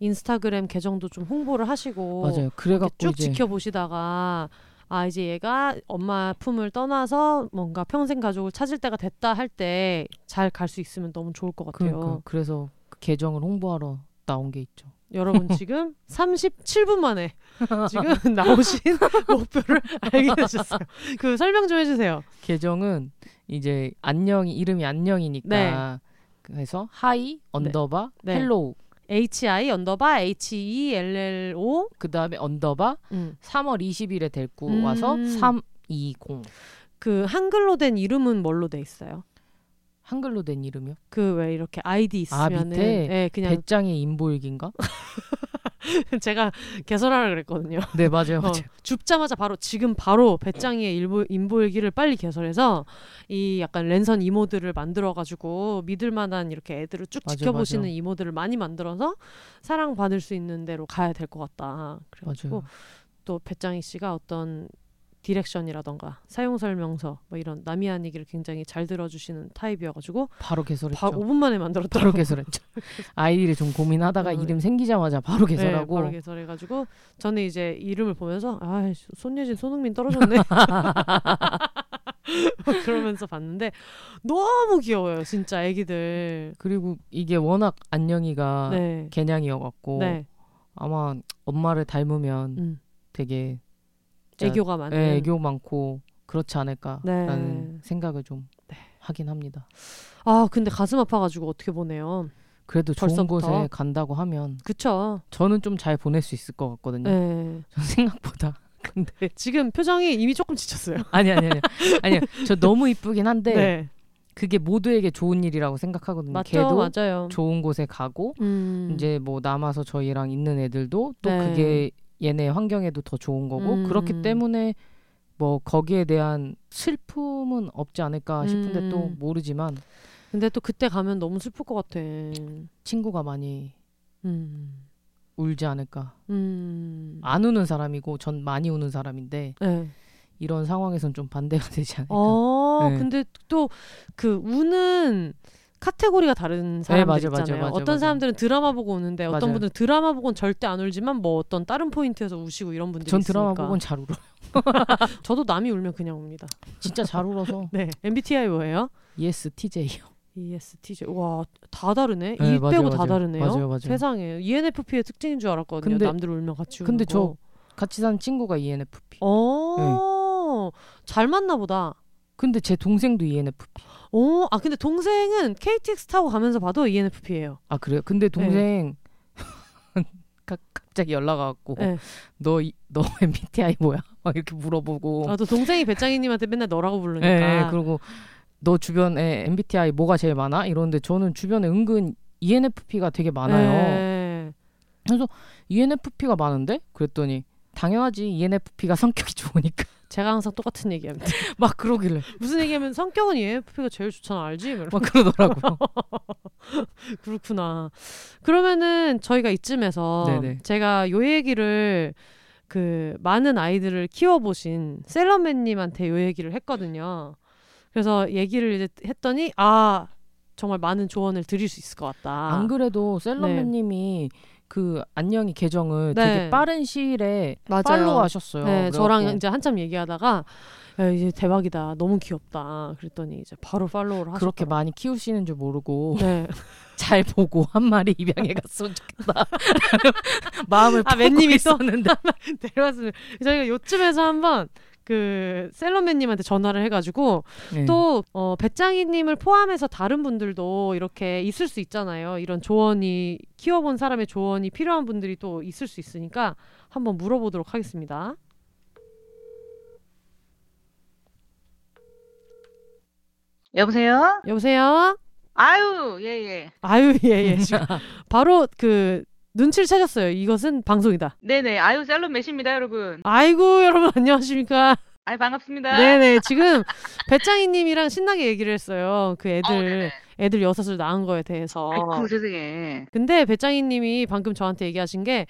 인스타그램 계정도 좀 홍보를 하시고 맞아요. 그래갖고 쭉 이제 지켜보시다가 아 이제 얘가 엄마 품을 떠나서 뭔가 평생 가족을 찾을 때가 됐다 할 때 잘 갈 수 있으면 너무 좋을 것 같아요. 그러니까 그래서 그 계정을 홍보하러 나온 게 있죠. 여러분 지금 37분 만에 지금 나오신 목표를 알게 되셨어요. 그 설명 좀 해주세요. 계정은 이제 안녕이 이름이 안녕이니까 네. 그래서 hi underbar 네. hello H I underbar H E L L O 그 다음에 underbar 음. 3월 20일에 데리고 음. 와서 320 그 한글로 된 이름은 뭘로 돼 있어요? 한글로 된 이름이요? 그 왜 이렇게 아이디 아, 있으면은 밑에 예, 그냥 베짱이 임보일기인가? 제가 개설하라 그랬거든요. 네 맞아요, 어, 맞아요. 줍자마자 바로 지금 바로 베짱이의 임보, 임보일기를 빨리 개설해서 이 약간 랜선 이모들을 만들어 가지고 믿을 만한 이렇게 애들을 쭉 맞아, 지켜보시는 맞아. 이모들을 많이 만들어서 사랑 받을 수 있는 데로 가야 될 것 같다. 그래가지고 맞아요. 또 베짱이 씨가 어떤 direction이라던가 사용 설명서 뭐 이런 남이 한 얘기를 굉장히 잘 들어주시는 타입이어가지고 바로 개설했죠. 바, 5분 만에 만들었다고 바로 개설했죠. 아이디를 좀 고민하다가 어, 이름 생기자마자 바로 개설하고 네, 바로 개설해가지고 저는 이제 이름을 보면서 아 손예진 손흥민 떨어졌네 그러면서 봤는데 너무 귀여워요 진짜 애기들 그리고 이게 워낙 안녕이가 네. 개냥이어갖고 네. 아마 엄마를 닮으면 음. 되게 진짜 애교가 많은 예, 애교 많고 그렇지 않을까라는 네. 생각을 좀 네. 하긴 합니다. 아 근데 가슴 아파가지고 어떻게 보내요 그래도 좋은 벌써부터? 곳에 간다고 하면 그쵸 저는 좀 잘 보낼 수 있을 것 같거든요. 네. 전 생각보다. 근데 지금 표정이 이미 조금 지쳤어요 아니 아니 아니 아니 저 너무 이쁘긴 한데 네. 그게 모두에게 좋은 일이라고 생각하거든요. 맞죠 걔도 맞아요 좋은 곳에 가고 음. 이제 뭐 남아서 저희랑 있는 애들도 또 네. 그게 얘네 환경에도 더 좋은 거고 음. 그렇기 때문에 뭐 거기에 대한 슬픔은 없지 않을까 싶은데 또 음. 모르지만 근데 또 그때 가면 너무 슬플 것 같아 친구가 많이 음. 울지 않을까 음. 안 우는 사람이고 전 많이 우는 사람인데 네. 이런 상황에선 좀 반대가 되지 않을까 어, 네. 근데 또 그 우는 카테고리가 다른 사람들 맞아, 맞아, 있잖아요. 맞아, 어떤 맞아. 사람들은 드라마 보고 우는데 어떤. 분들은 드라마 보고는 절대 안 울지만 뭐 어떤 다른 포인트에서 우시고 이런 분들이 전. 드라마 보곤 잘 울어 저도 남이 울면 그냥 웁니다. 진짜 잘 울어서 네. MBTI 뭐예요? ESTJ요 ESTJ. 와, 다 다르네. 네, 이 빼고 다. 다르네요. 맞아요, 맞아요. 세상에. ENFP의 특징인 줄 알았거든요. 근데- 남들 울면 같이 근데 거. 같이 사는 친구가 ENFP. 어, 잘 맞나 보다. 근데 제 동생도 ENFP. 오, 아 근데 동생은 KTX 타고 가면서 봐도 ENFP예요. 아 그래요? 근데 동생 가, 갑자기 연락 와갖고 네. 너, MBTI 뭐야? 막 이렇게 물어보고. 아, 또 동생이 배짱이님한테 맨날 너라고 부르니까. 예, 예, 그리고 너 주변에 MBTI 뭐가 제일 많아? 이러는데 저는 주변에 은근 ENFP가 되게 많아요. 예. ENFP가 많은데? 그랬더니 당연하지 ENFP가 성격이 좋으니까 제가 항상 똑같은 얘기합니다. 막 그러길래 무슨 얘기하면 성격은 ENFP가 제일 좋잖아, 알지? 막막 그러더라고. 그렇구나. 그러면은 저희가 이쯤에서 네네. 제가 요 얘기를 그 많은 아이들을 키워보신 셀러맨님한테 요 얘기를 했거든요. 그래서 얘기를 이제 했더니 아 정말 많은 조언을 드릴 수 있을 것 같다. 안 그래도 셀럽맨님이 그 안녕이 계정을 네. 되게 빠른 시일에 맞아요. 팔로우 하셨어요. 네, 저랑 이제 한참 얘기하다가 야, 이제 대박이다, 너무 귀엽다. 그랬더니 이제 바로 팔로우를 하셨 그렇게 많이 키우시는 줄 모르고 네. 잘 보고 한 마리 입양해 갔으면 좋겠다. 마음을 아, 맨님이 또? 있었는데 데려왔으면 저희가 요쯤에서 한번 그 셀러맨님한테 전화를 해가지고 네. 또 어, 배짱이님을 포함해서 다른 분들도 이렇게 있을 수 있잖아요. 이런 조언이 키워본 사람의 조언이 필요한 분들이 또 있을 수 있으니까 한번 물어보도록 하겠습니다. 여보세요? 여보세요. 아유, 예, 예. 아유 예예. 지금 바로 그 눈치를 채셨어요. 이것은 방송이다. 네네. 아유, 셀럽 메시입니다, 여러분. 아이고 여러분 안녕하십니까. 아유, 반갑습니다. 네네 지금 배짱이님이랑 신나게 얘기를 했어요. 그 어, 애들 네네. 애들 여섯을 낳은 거에 대해서. 아이고, 세상에. 근데 배짱이님이 방금 저한테 얘기하신 게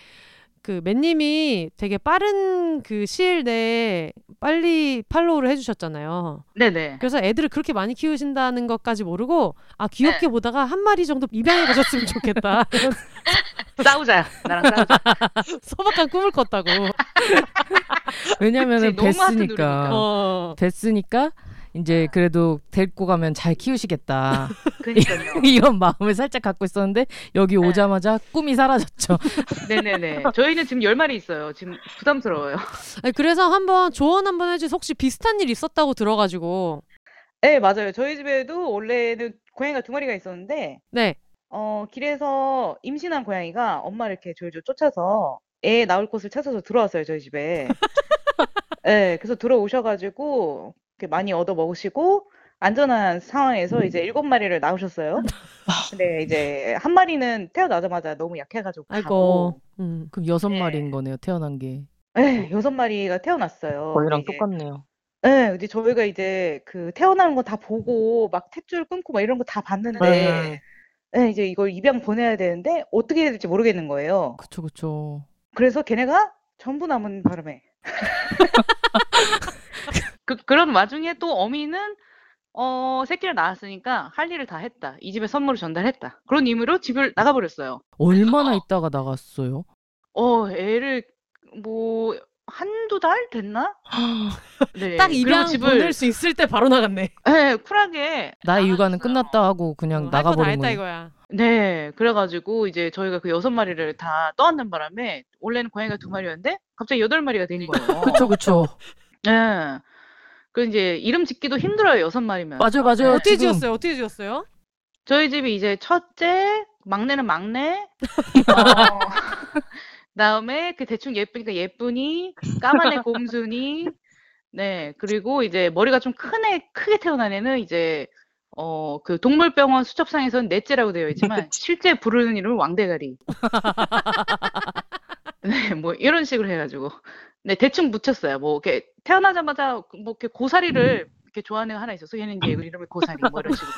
그 맨님이 되게 빠른 그 시일 내에 빨리 팔로우를 해주셨잖아요. 네네. 그래서 애들을 그렇게 많이 키우신다는 것까지 모르고 아 귀엽게 네. 보다가 한 마리 정도 입양해 가셨으면 좋겠다. 싸우자. 나랑 싸우자. 소박한 꿈을 꿨다고. 왜냐면은. 뱄으니까 어. 뱄으니까 이제 그래도 데리고 가면 잘 키우시겠다. 이런 마음을 살짝 갖고 있었는데 여기 네. 오자마자 꿈이 사라졌죠. 네네네. 저희는 지금 열 마리 있어요. 지금 부담스러워요. 아니, 그래서 한번 조언 한번 해주세요. 혹시 비슷한 일 있었다고 들어가지고. 네, 맞아요. 저희 집에도 원래는 고양이가 두 마리가 있었는데, 네. 어, 길에서 임신한 고양이가 엄마를 이렇게 졸졸 쫓아서 애 낳을 곳을 찾아서 들어왔어요, 저희 집에. 네, 그래서 들어오셔가지고, 많이 얻어 먹으시고, 안전한 상황에서 이제 일곱 마리를 낳으셨어요. 근데 이제 한 마리는 태어나자마자 너무 약해가지고 아이고. 가고, 음. 그럼 여섯 네. 마리인 거네요. 태어난 게. 네, 여섯 마리가 태어났어요. 저희랑 근데 이제 똑같네요. 네, 근데 저희가 이제 그 태어나는 거 다 보고 막 탯줄 끊고 막 이런 거 다 봤는데, 네. 네, 이제 이걸 입양 보내야 되는데 어떻게 해야 될지 모르겠는 거예요. 그쵸 그쵸. 그래서 걔네가 전부 남은 바람에. 그, 그런 와중에 또 어미는 어, 새끼를 낳았으니까 할 일을 다 했다. 이 집에 선물을 전달했다. 그런 의미로 집을 나가버렸어요. 얼마나 있다가 나갔어요? 어, 애를 뭐 한두 달 됐나? 네. 딱 그리고 입양 집을 보낼 수 있을 때 바로 나갔네. 네, 쿨하게 나의 육아는. 끝났다 하고 그냥 할거다 나가버린 했다 거예요. 이거야. 네, 그래가지고 이제 저희가 그 여섯 마리를 다 떠안는 바람에 원래는 고양이가 두 마리였는데 갑자기 여덟 마리가 된 거예요. 그쵸 그쵸. 네. 그 이제 이름 짓기도 힘들어요 여섯 마리면. 맞아요 맞아요. 어떻게 지금 지었어요? 어떻게 지었어요? 저희 집이 이제 첫째, 막내는 막내, 어, 그다음에 그 대충 예쁘니까 예쁜이, 까만 애 곰순이, 네 그리고 이제 머리가 좀 큰 애, 크게 태어난 애는 이제 어 그 동물병원 수첩상에서는 넷째라고 되어 있지만 실제 부르는 이름은 왕대가리. 네, 뭐 이런 식으로 해가지고 네 대충 붙였어요. 뭐 이렇게 태어나자마자 뭐 이렇게 고사리를 이렇게 좋아하는 애가 하나 있어서 얘는 이제 이름이 고사리 뭐 이런 식으로.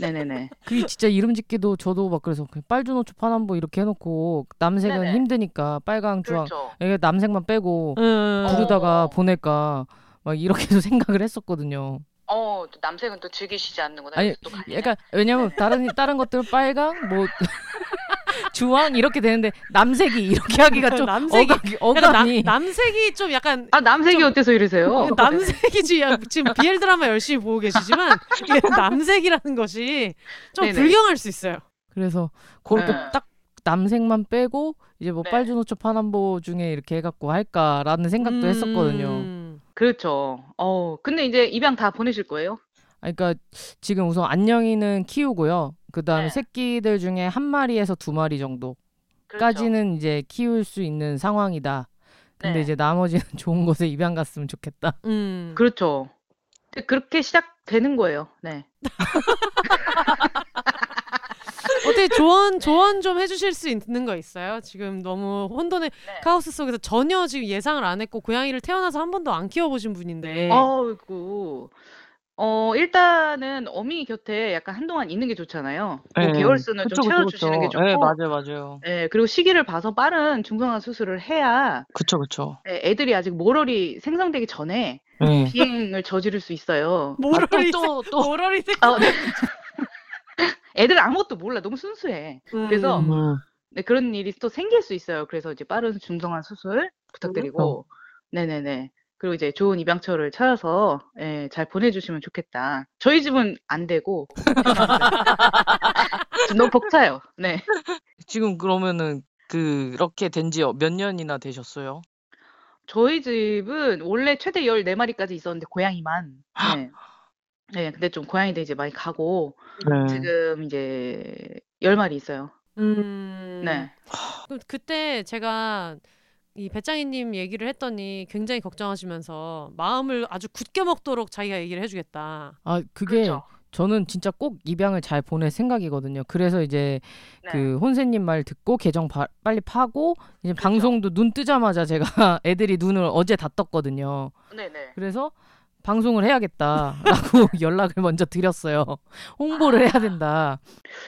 네네네. 그게 진짜 이름 짓기도 저도 막 그래서 빨주노초 파남보 이렇게 해놓고 남색은 네네. 힘드니까 빨강 주황 그렇죠. 이게 남색만 빼고 음. 부르다가 어. 보낼까 막 이렇게도 생각을 했었거든요. 어, 또 남색은 또 즐기시지 않는구나. 아니. 약간 왜냐면 다른 다른 것들 빨강 뭐 주황 이렇게 되는데 남색이 이렇게 하기가 좀 남색이- 어감이, 약간 나- 어감이 남색이 좀 약간 아, 남색이 어때서 이러세요? 남색이지 야, 지금 BL 드라마 열심히 보고 계시지만 이게 남색이라는 것이 좀 네네. 불경할 수 있어요. 그래서 그렇게 네. 딱 남색만 빼고 이제 뭐 네. 빨주노초 파남보 중에 이렇게 해갖고 할까라는 생각도 했었거든요. 음. 그렇죠. 어, 근데 이제 입양 다 보내실 거예요? 아, 그러니까 지금 우선 안녕이는 키우고요. 그 다음에 네. 새끼들 중에 한 마리에서 두 마리 정도까지는 그렇죠. 이제 키울 수 있는 상황이다. 근데 네. 이제 나머지는 좋은 곳에 입양 갔으면 좋겠다. 음. 그렇죠. 근데 그렇게 시작되는 거예요. 네. 어떻게 조언 조언 좀 해주실 수 있는 거 있어요? 지금 너무 혼돈의 네. 카오스 속에서 전혀 지금 예상을 안 했고 고양이를 태어나서 한 번도 안 키워보신 네. 분인데. 어이구. 어, 일단은 어미 곁에 약간 한동안 있는 게 좋잖아요. 뭐 네. 개월 수는 그쵸, 좀 그쵸, 채워 주시는 게 그쵸. 좋고. 네, 맞아요, 맞아요. 예, 그리고 시기를 봐서 빠른 중성화 수술을 해야 그쵸, 그쵸. 예, 애들이 아직 모럴이 생성되기 전에 네. 비행을 저지를 수 있어요. 모럴이 또, 또, 또. 모럴이 생- 아, 네. 애들 아무것도 몰라. 너무 순수해. 그래서 음. 네, 그런 일이 또 생길 수 있어요. 그래서 이제 빠른 중성화 수술 부탁드리고, 네네네. 그리고 이제 좋은 입양처를 찾아서 예, 잘 보내주시면 좋겠다. 저희 집은 안 되고 좀 너무 벅차요. 네. 지금 그러면은 그렇게 된 지 몇 년이나 되셨어요? 저희 집은 원래 최대 14마리까지 있었는데 고양이만. 네. 네, 근데 좀 고양이들 이제 많이 가고 네. 지금 이제 10마리 있어요. 음. 네. 그- 그때 제가 이 배짱이님 얘기를 했더니 굉장히 걱정하시면서 마음을 아주 굳게 먹도록 자기가 얘기를 해주겠다. 아, 그게 그렇죠. 저는 진짜 꼭 입양을 잘 보낼 생각이거든요. 그래서 이제 네. 그 혼세님 말 듣고 계정 바- 빨리 파고 이제 그쵸. 방송도 눈 뜨자마자 제가 애들이 눈을 어제 다 떴거든요. 네네. 그래서 방송을 해야겠다라고 연락을 먼저 드렸어요. 홍보를 해야 된다.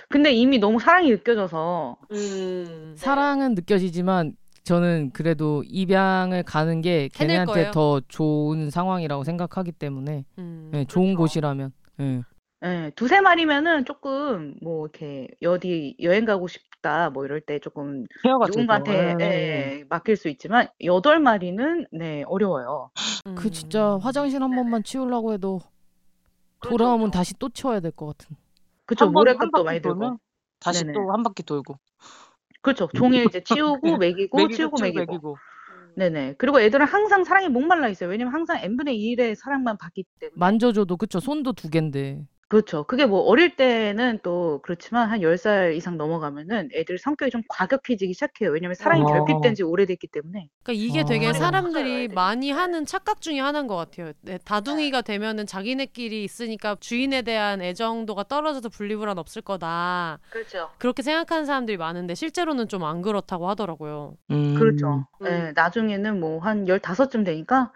근데 이미 너무 사랑이 느껴져서 음. 사랑은 느껴지지만 저는 그래도 입양을 가는 게 걔네한테 거예요. 더 좋은 상황이라고 생각하기 때문에 음. 네, 좋은 그렇죠. 곳이라면 네. 네, 두세 마리면은 조금 뭐 이렇게 어디 여행 가고 싶다 뭐 이럴 때 조금. 누군가한테 네. 예, 맡길 수 있지만 여덟 마리는 네 어려워요. 그 음. 진짜 화장실 한 번만 치우려고 해도 돌아오면 다시 또 치워야 될 것 같은. 그쵸 한 번- 한 모래값도 많이 들고 돌면 다시 네네. 또한 바퀴 돌고 그렇죠 종일 이제 치우고 먹이고 먹이고 치우고 치우고 먹이고 먹이고. 네네 그리고 애들은 항상 사랑에 목말라 있어요. 왜냐면 항상 n분의 1의 사랑만 받기 때문에 만져줘도 그쵸 손도 두 갠데. 그렇죠. 그게 뭐 어릴 때는 또 그렇지만 한 10살 이상 넘어가면은 애들 성격이 좀 과격해지기 시작해요. 왜냐면 사랑이 어. 결핍된 지 오래됐기 때문에. 그러니까 이게 어. 되게 많이 사람들이 많이. 하는 착각 중에 하나인 것 같아요. 네, 다둥이가 되면은 자기네끼리 있으니까 주인에 대한 애정도가 떨어져서 분리불안 없을 거다. 그렇죠. 그렇게 생각하는 사람들이 많은데 실제로는 좀 안 그렇다고 하더라고요. 음. 그렇죠. 음. 예, 나중에는 뭐 한 15쯤 되니까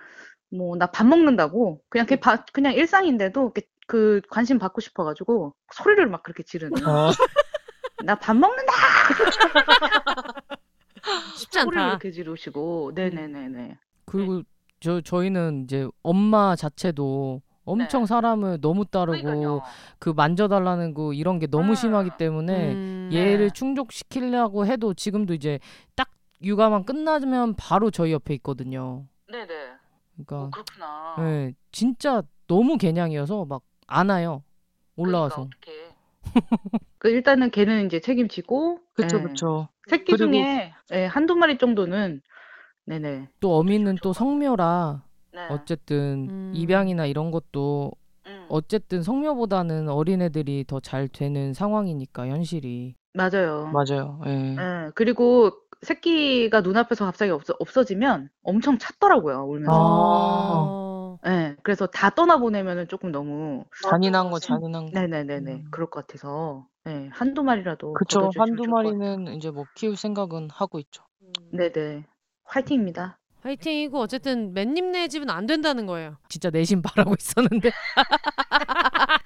뭐 나 밥 먹는다고 그냥 그게 바- 그냥 일상인데도 이렇게 그 관심 받고 싶어 가지고 소리를 막 그렇게 지르는 거예요. 어. 나밥 먹는다. 쉽지 소리를 않다. 이렇게 지르시고 네네네네. 그리고 저 저희는 이제 엄마 자체도 엄청 네. 사람을 너무 따르고 그러니까요. 그 만져달라는 거 이런 게 너무 음. 심하기 때문에 음. 얘를 네. 충족시키려고 해도 지금도 이제 딱 육아만 끝나면 바로 저희 옆에 있거든요. 네네. 그러니까 어, 그렇구나. 예, 진짜 너무 개냥이어서 막 안아요. 올라와서. 그러니까. 그 일단은 걔는 이제 책임지고 그쵸 예, 그쵸. 새끼 그리고- 중에 예, 한두 마리 정도는 네네. 또 어미는 또 성묘라 네. 어쨌든 음. 입양이나 이런 것도 음, 어쨌든 성묘보다는 어린애들이 더 잘 되는 상황이니까 현실이. 맞아요. 맞아요. 예. 예, 그리고 새끼가 눈앞에서 갑자기 없어, 없어지면 엄청 찾더라고요, 울면서. 어. 예, 그래서 다 떠나보내면은 조금 너무. 잔인한 거 잔인한 거. 네네네네. 음. 그럴 것 같아서. 예, 한두 마리라도. 그쵸. 걷어주시면 한두 좋을 것 같아요. 마리는 이제 뭐 키울 생각은 하고 있죠. 네네. 화이팅입니다. 화이팅이고 어쨌든 맨님네 집은 안 된다는 거예요. 진짜 내심 바라고 있었는데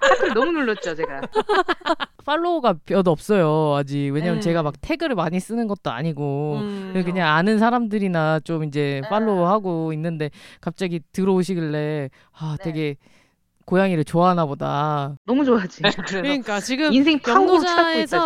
댓글 너무 눌렀죠, 제가. 팔로워가 몇 없어요 아직 왜냐면 음. 제가 막 태그를 많이 쓰는 것도 아니고 음. 그냥 아는 사람들이나 좀 이제 아. 팔로우 하고 있는데 갑자기 들어오시길래 아 네. 되게 고양이를 좋아하나 보다. 너무 좋아하지. 네, 그러니까 지금 인생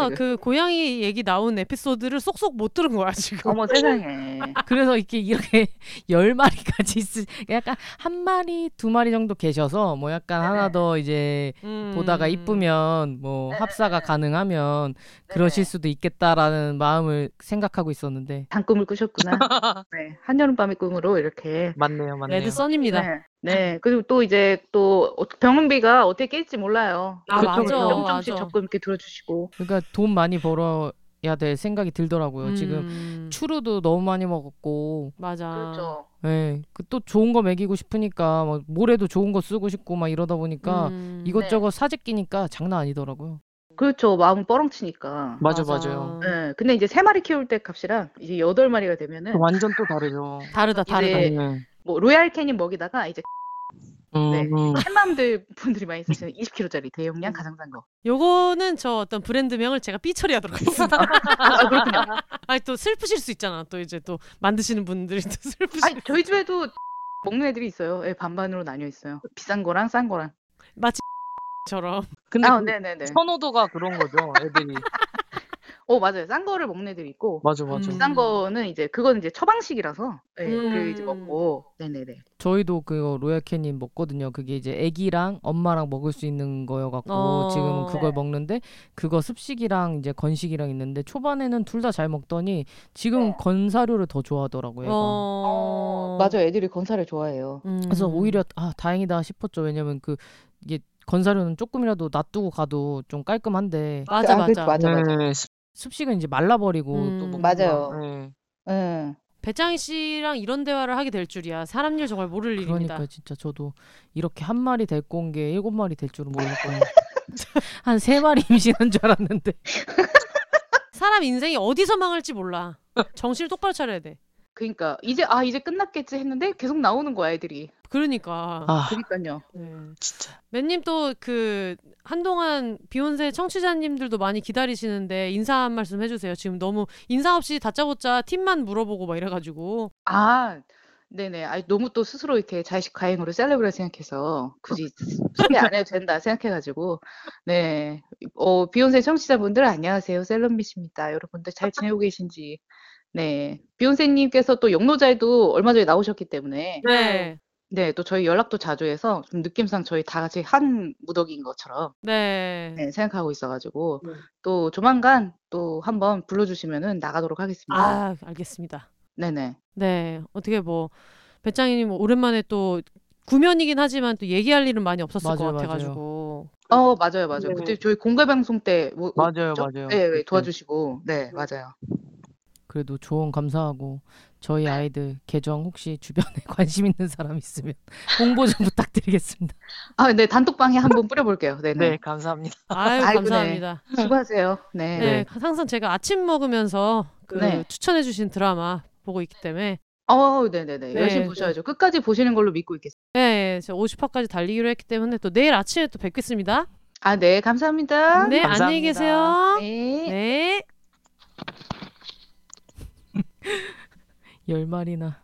지금. 그 고양이 얘기 나온 에피소드를 쏙쏙 못 들은 거야 지금. 어머 세상에. 그래서 이렇게 이렇게 열 마리까지 있으 약간 한 마리 두 마리 정도 계셔서 뭐 약간 네네. 하나 더 이제 음. 보다가 이쁘면 뭐 네네네. 합사가 가능하면 그러실 수도 있겠다라는 마음을 생각하고 있었는데 단 꿈을 꾸셨구나. 네, 한여름밤의 꿈으로 이렇게. 맞네요, 맞네요. 레드 선입니다. 네, 네. 그리고 또 이제 또 어- 병원비가 어떻게 깰지 몰라요. 아, 그쪽을 맞아, 조금씩 맞아. 조금 이렇게 들어주시고. 그러니까 돈 많이 벌어야 될 생각이 들더라고요. 지금 음. 추루도 너무 많이 먹었고 맞아. 그렇죠. 예. 그또 좋은 거 먹이고 싶으니까 막 모래도 좋은 거 쓰고 싶고 막 이러다 보니까 음. 이것저것 사재 끼니까 장난 아니더라고요. 그렇죠. 마음은 뻐렁치니까. 맞아, 맞아요. 네, 근데 이제 세 마리 키울 때 값이랑 이제 여덟 마리가 되면은 완전 또 다르죠. 다르다 다르다. 이제 네. 뭐 로얄 캐닌 먹이다가 이제 음, 네. 음. 캣맘들 분들이 많이 쓰시는 20kg짜리 대용량 가장 싼 거. 요거는 저 어떤 브랜드명을 제가 삐 처리하도록 하겠습니다. 아, 그렇군요. 아니 또 슬프실 수 있잖아. 또 이제 또 만드시는 분들이 또 슬프실. 아니, 저희 집에도 먹는 애들이 있어요. 예, 반반으로 나뉘어 있어요. 비싼 거랑 싼 거랑. 마치 처럼. 근데 아, 그 네네네. 선호도가 그런 거죠, 애들이. 어, 맞아요. 싼 거를 먹는 애들이 있고. 맞아, 맞아. 음. 비싼 거는 이제 그거는 이제 처방식이라서 예, 음. 그 이제 먹고 네네네 저희도 그 로얄 캐닌 먹거든요. 그게 이제 아기랑 엄마랑 먹을 수 있는 거여갖고 어. 지금은 그걸 네. 먹는데 그거 습식이랑 이제 건식이랑 있는데 초반에는 둘 다 잘 먹더니 지금 네. 건사료를 더 좋아하더라고요. 얘가. 어. 맞아요 애들이 건사를 좋아해요 음. 그래서 오히려 아 다행이다 싶었죠. 왜냐면 그 이게 건사료는 조금이라도 놔두고 가도 좀 깔끔한데 맞아 아, 맞아. 그래도 맞아 맞아 네, 습식은 이제 말라버리고 음. 또 먹는 맞아요. 거야. 네. 응. 배짱이 씨랑 이런 대화를 하게 될 줄이야. 사람 일 정말 모를 일입니다. 그러니까 진짜 저도 이렇게 한 마리 데리고 온 게 일곱 마리 될 줄은 몰랐고 한 세 마리 임신한 줄 알았는데 사람 인생이 어디서 망할지 몰라. 정신을 똑바로 차려야 돼. 그러니까 이제 아 이제 끝났겠지 했는데 계속 나오는 거야 애들이 그러니까. 아, 그러니까요 네. 진짜. 맨님 또 그 한동안 비욘세 청취자님들도 많이 기다리시는데 인사 한 말씀 해주세요. 지금 너무 인사 없이 다짜고짜 팀만 물어보고 막 이래가지고. 아 네네 아 너무 또 스스로 이렇게 자식 가행으로 셀레브를 생각해서 굳이 소개 안 해도 된다 생각해가지고 네 어 비욘세 청취자분들 안녕하세요 셀럽미십니다 여러분들 잘 지내고 계신지 네 비욘세님께서 또 영노자에도 얼마 전에 나오셨기 때문에 네. 네, 또 저희 연락도 자주 해서 좀 느낌상 저희 다 같이 한 무더기인 것처럼 네. 네, 생각하고 있어가지고 네. 또 조만간 또 한번 불러주시면은 나가도록 하겠습니다. 아 알겠습니다. 네네. 네. 어떻게 뭐 배짱이님 뭐 오랜만에 또 구면이긴 하지만 또 얘기할 일은 많이 없었을 맞아요, 것 맞아요. 같아가지고. 어 맞아요 맞아요. 네. 그때 저희 공개 방송 때 뭐, 맞아요, 뭐죠? 맞아요. 네, 네, 그때. 도와주시고 네 맞아요. 그래도 조언 감사하고 저희 아이들 계정 혹시 주변에 관심 있는 사람 있으면 홍보 좀 부탁드리겠습니다. 아, 네 단톡방에 한번 뿌려볼게요. 네네. 네, 감사합니다. 아유 아이고, 네. 감사합니다. 수고하세요. 네. 네. 항상 제가 아침 먹으면서 그 네. 추천해주신 드라마 보고 있기 때문에 어, 네네네. 네, 열심히 네. 보셔야죠. 끝까지 보시는 걸로 믿고 있겠습니다. 네, 저 50화까지 달리기로 했기 때문에 또 내일 아침에 또 뵙겠습니다. 아, 네, 감사합니다. 네, 감사합니다. 안녕히 계세요. 네. 네. 열 마리나.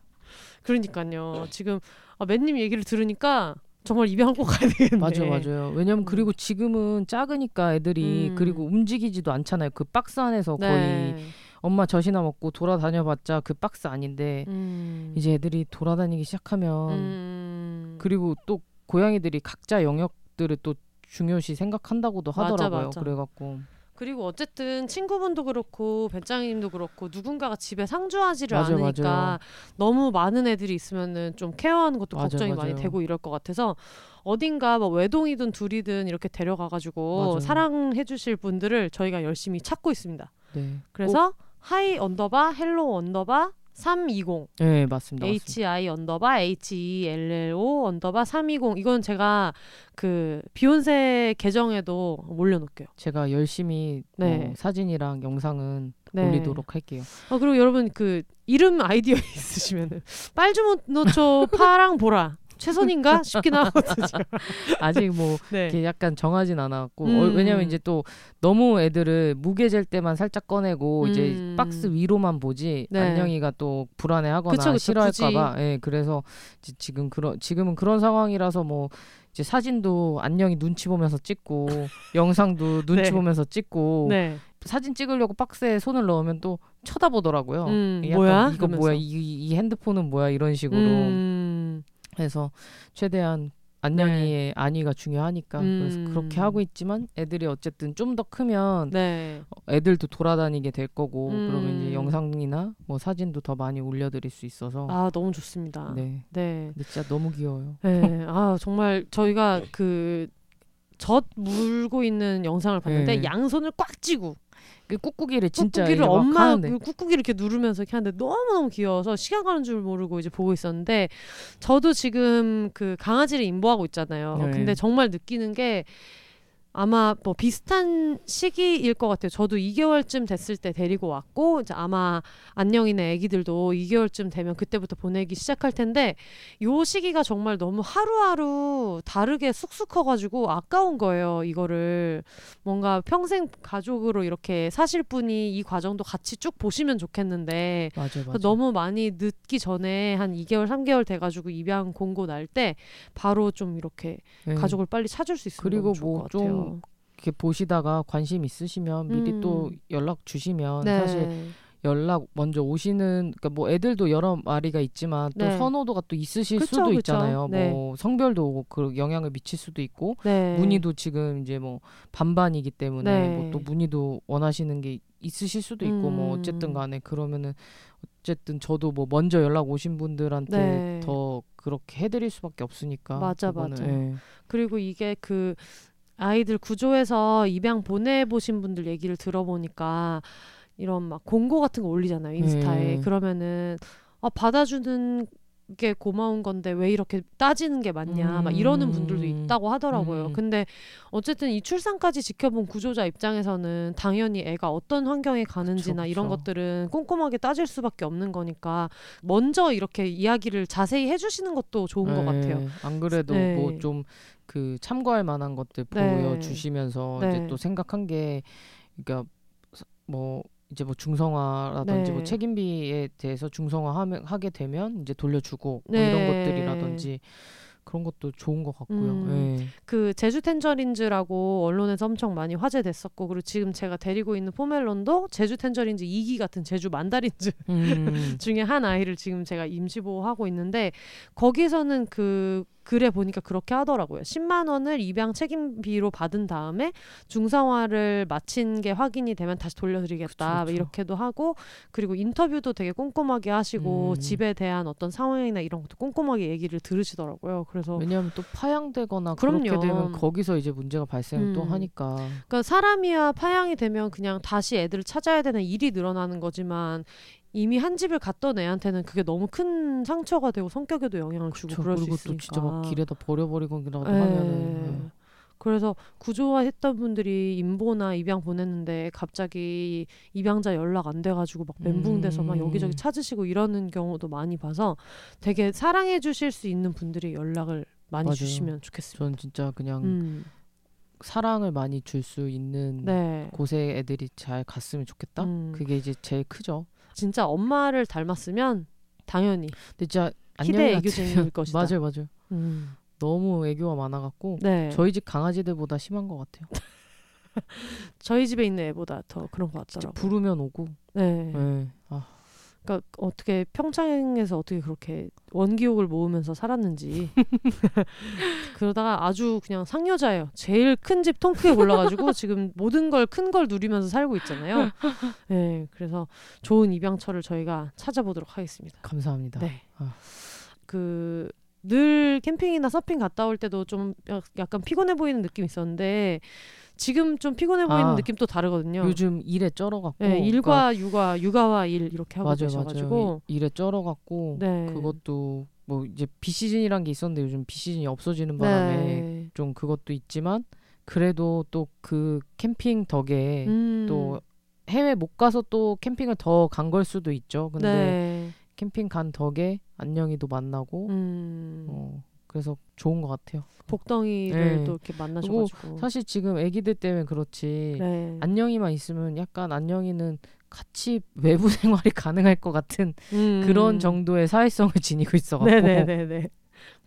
그러니까요. 지금 아, 맨님 얘기를 들으니까 정말 입양 꼭 가야 되겠네. 맞아 맞아요. 왜냐면 음. 그리고 지금은 작으니까 애들이 음. 그리고 움직이지도 않잖아요. 그 박스 안에서 거의 네. 엄마 젖이나 먹고 돌아다녀봤자 그 박스 아닌데 음. 이제 애들이 돌아다니기 시작하면 음. 그리고 또 고양이들이 각자 영역들을 또 중요시 생각한다고도 맞아, 하더라고요. 맞아. 그래갖고 그리고 어쨌든 친구분도 그렇고 베짱이님도 그렇고 누군가가 집에 상주하지를 맞아요, 않으니까 맞아요. 너무 많은 애들이 있으면은 좀 케어하는 것도 맞아요, 걱정이 많이. 되고 이럴 것 같아서 어딘가 뭐 외동이든 둘이든 이렇게 데려가가지고. 사랑해주실 분들을 저희가 열심히 찾고 있습니다. 네. 그래서 hi 언더바 hello 언더바 320 꼭- 네 맞습니다. 맞습니다. HI 언더바 HELLO 언더바 320 이건 제가 그 비욘세 계정에도 올려놓을게요. 제가 열심히 네. 어, 사진이랑 영상은 네. 올리도록 할게요. 어 그리고 여러분 그 이름 아이디어 있으시면은 빨주노초 파랑 보라 최선인가 싶긴 하거든요. 아직 뭐 네. 이렇게 약간 정하진 않았고 음. 어, 왜냐면 이제 또 너무 애들을 무게 잴 때만 살짝 꺼내고 이제 음. 박스 위로만 보지 네. 안녕이가 또 불안해하거나 그쵸, 그쵸, 싫어할까봐 예 그래서 이제 지금 그런 지금은 그런 상황이라서 뭐 이제 사진도 안녕이 눈치 보면서 찍고 영상도 눈치 네. 보면서 찍고 네. 사진 찍으려고 박스에 손을 넣으면 또 쳐다보더라고요. 음, 뭐야? 이거 그러면서. 뭐야? 이, 이 핸드폰은 뭐야? 이런 식으로 음. 해서 최대한 안녕이의 안위가 중요하니까 그래서 음. 그렇게 하고 있지만 애들이 어쨌든 좀 더 크면 네. 어, 애들도 돌아다니게 될 거고 음. 그러면 이제 영상이나 뭐 사진도 더 많이 올려드릴 수 있어서 아 너무 좋습니다. 네. 네. 근데 진짜 너무 귀여워요. 네. 아 정말 저희가 그 젖 물고 있는 영상을 봤는데 네. 양손을 꽉 쥐고 그 꾹꾹이를 진짜 꾹꾹이를 엄마 그 꾹꾹이를 이렇게 누르면서 이렇게 하는데 너무 너무 귀여워서 시간 가는 줄 모르고 이제 보고 있었는데 저도 지금 그 강아지를 임보하고 있잖아요. 네. 근데 정말 느끼는 게 아마 뭐 비슷한 시기일 것 같아요. 저도 2개월쯤 됐을 때 데리고 왔고 이제 아마 안녕이네 아기들도 2개월쯤 되면 그때부터 보내기 시작할 텐데 요 시기가 정말 너무 하루하루 다르게 쑥쑥 커가지고 아까운 거예요. 이거를 뭔가 평생 가족으로 이렇게 사실 분이 이 과정도 같이 쭉 보시면 좋겠는데 맞아요, 맞아요. 너무 많이 늦기 전에 한 2개월, 3개월 돼가지고 입양 공고 날 때 바로 좀 이렇게 네. 가족을 빨리 찾을 수 있으면 그리고 너무 좋을 뭐것좀 같아요. 이렇게 보시다가 관심 있으시면 미리 음. 또 연락 주시면 네. 사실 연락 먼저 오시는 그러니까 뭐 애들도 여러 마리가 있지만 또 네. 선호도가 또 있으실 그쵸, 수도 그쵸. 있잖아요. 네. 뭐 성별도 그 영향을 미칠 수도 있고 네. 문의도 지금 이제 뭐 반반이기 때문에 네. 뭐또 문의도 원하시는 게 있으실 수도 있고 뭐 음. 어쨌든 간에 그러면은 어쨌든 저도 뭐 먼저 연락 오신 분들한테 네. 더 그렇게 해드릴 수밖에 없으니까 맞아, 그거는, 맞아. 예. 그리고 이게 그 아이들 구조해서 입양 보내보신 분들 얘기를 들어보니까 이런 막 공고 같은 거 올리잖아요 인스타에 네. 그러면은 아 받아주는 게 고마운 건데 왜 이렇게 따지는 게 맞냐 막 이러는 분들도 음. 있다고 하더라고요. 음. 근데 어쨌든 이 출산까지 지켜본 구조자 입장에서는 당연히 애가 어떤 환경에 가는지나 그쵸, 이런 그쵸. 것들은 꼼꼼하게 따질 수밖에 없는 거니까 먼저 이렇게 이야기를 자세히 해주시는 것도 좋은 것 같아요. 네, 안 그래도 네. 뭐좀 그 참고할 만한 것들 네. 보여주시면서 네. 이제 또 생각한 게 그러니까 서- 뭐 이제 뭐 중성화라든지 네. 뭐 책임비에 대해서 중성화 하게 되면 이제 돌려주고 뭐 네. 이런 것들이라든지 그런 것도 좋은 것 같고요. 음. 네. 그 제주 텐저린즈라고 언론에서 엄청 많이 화제됐었고 그리고 지금 제가 데리고 있는 포멜론도 제주 텐저린즈 2기 같은 제주 만다린즈 음. 중에 한 아이를 지금 제가 임시 보호하고 있는데 거기서는 그 글에 보니까 그렇게 하더라고요. 10만 원을 입양 책임비로 받은 다음에 중성화를 마친 게 확인이 되면 다시 돌려드리겠다. 그쵸. 이렇게도 하고 그리고 인터뷰도 되게 꼼꼼하게 하시고 음. 집에 대한 어떤 상황이나 이런 것도 꼼꼼하게 얘기를 들으시더라고요. 그래서 왜냐하면 또 파양되거나 그럼요. 그렇게 되면 거기서 이제 문제가 발생을 또 음. 하니까 그러니까 사람이야 파양이 되면 그냥 다시 애들을 찾아야 되는 일이 늘어나는 거지만 이미 한 집을 갔던 애한테는 그게 너무 큰 상처가 되고 성격에도 영향을 주고 그쵸. 그럴 수 있으니까. 또 진짜 막 길에다 버려버리거나 예. 하면은 네. 그래서 구조화했던 분들이 임보나 입양 보냈는데 갑자기 입양자 연락 안 돼가지고 막 멘붕돼서 막 음. 여기저기 찾으시고 이러는 경우도 많이 봐서 되게 사랑해 주실 수 있는 분들이 연락을 많이 맞아요. 주시면 좋겠습니다. 전 진짜 그냥 음, 사랑을 많이 줄 수 있는 네. 곳에 애들이 잘 갔으면 좋겠다. 음. 그게 이제 제일 크죠. 진짜 엄마를 닮았으면 당연히 진짜 희대 애교쟁이일 것이다. 맞아요, 맞아요. 음. 너무 애교가 많아갖고 네. 저희 집 강아지들보다 심한 것 같아요. 저희 집에 있는 애보다 더 그런 것 진짜 같더라고요. 부르면 오고. 네. 네. 아, 그러니까 어떻게 평창에서 어떻게 그렇게 원기옥을 모으면서 살았는지 그러다가 아주 그냥 상여자예요. 제일 큰 집 통크에 올라가지고 지금 모든 걸 큰 걸 누리면서 살고 있잖아요. 네, 그래서 좋은 입양처를 저희가 찾아보도록 하겠습니다. 감사합니다. 네. 아. 그늘 캠핑이나 서핑 갔다 올 때도 좀 약- 약간 피곤해 보이는 느낌이 있었는데 지금 좀 피곤해 보이는 아, 느낌 또 다르거든요. 요즘 일에 쩔어갖고. 네, 그러니까 일과 육아, 육아와 일 이렇게 하고 맞아요, 계셔가지고 맞아요. 이- 일에 쩔어갖고 네. 그것도 뭐 이제 비 시즌이란 게 있었는데 요즘 비 시즌이 없어지는 바람에 네. 좀 그것도 있지만 그래도 또 그 캠핑 덕에 음. 또 해외 못 가서 또 캠핑을 더 간 걸 수도 있죠. 근데 네. 캠핑 간 덕에 안녕이도 만나고 음. 어, 그래서 좋은 것 같아요. 복덩이를 네. 또 이렇게 만나셔가지고 사실 지금 아기들 때문에 그렇지 네. 안녕이만 있으면 약간 안녕이는 같이 외부 생활이 가능할 것 같은 음. 그런 정도의 사회성을 지니고 있어갖고 네네네네.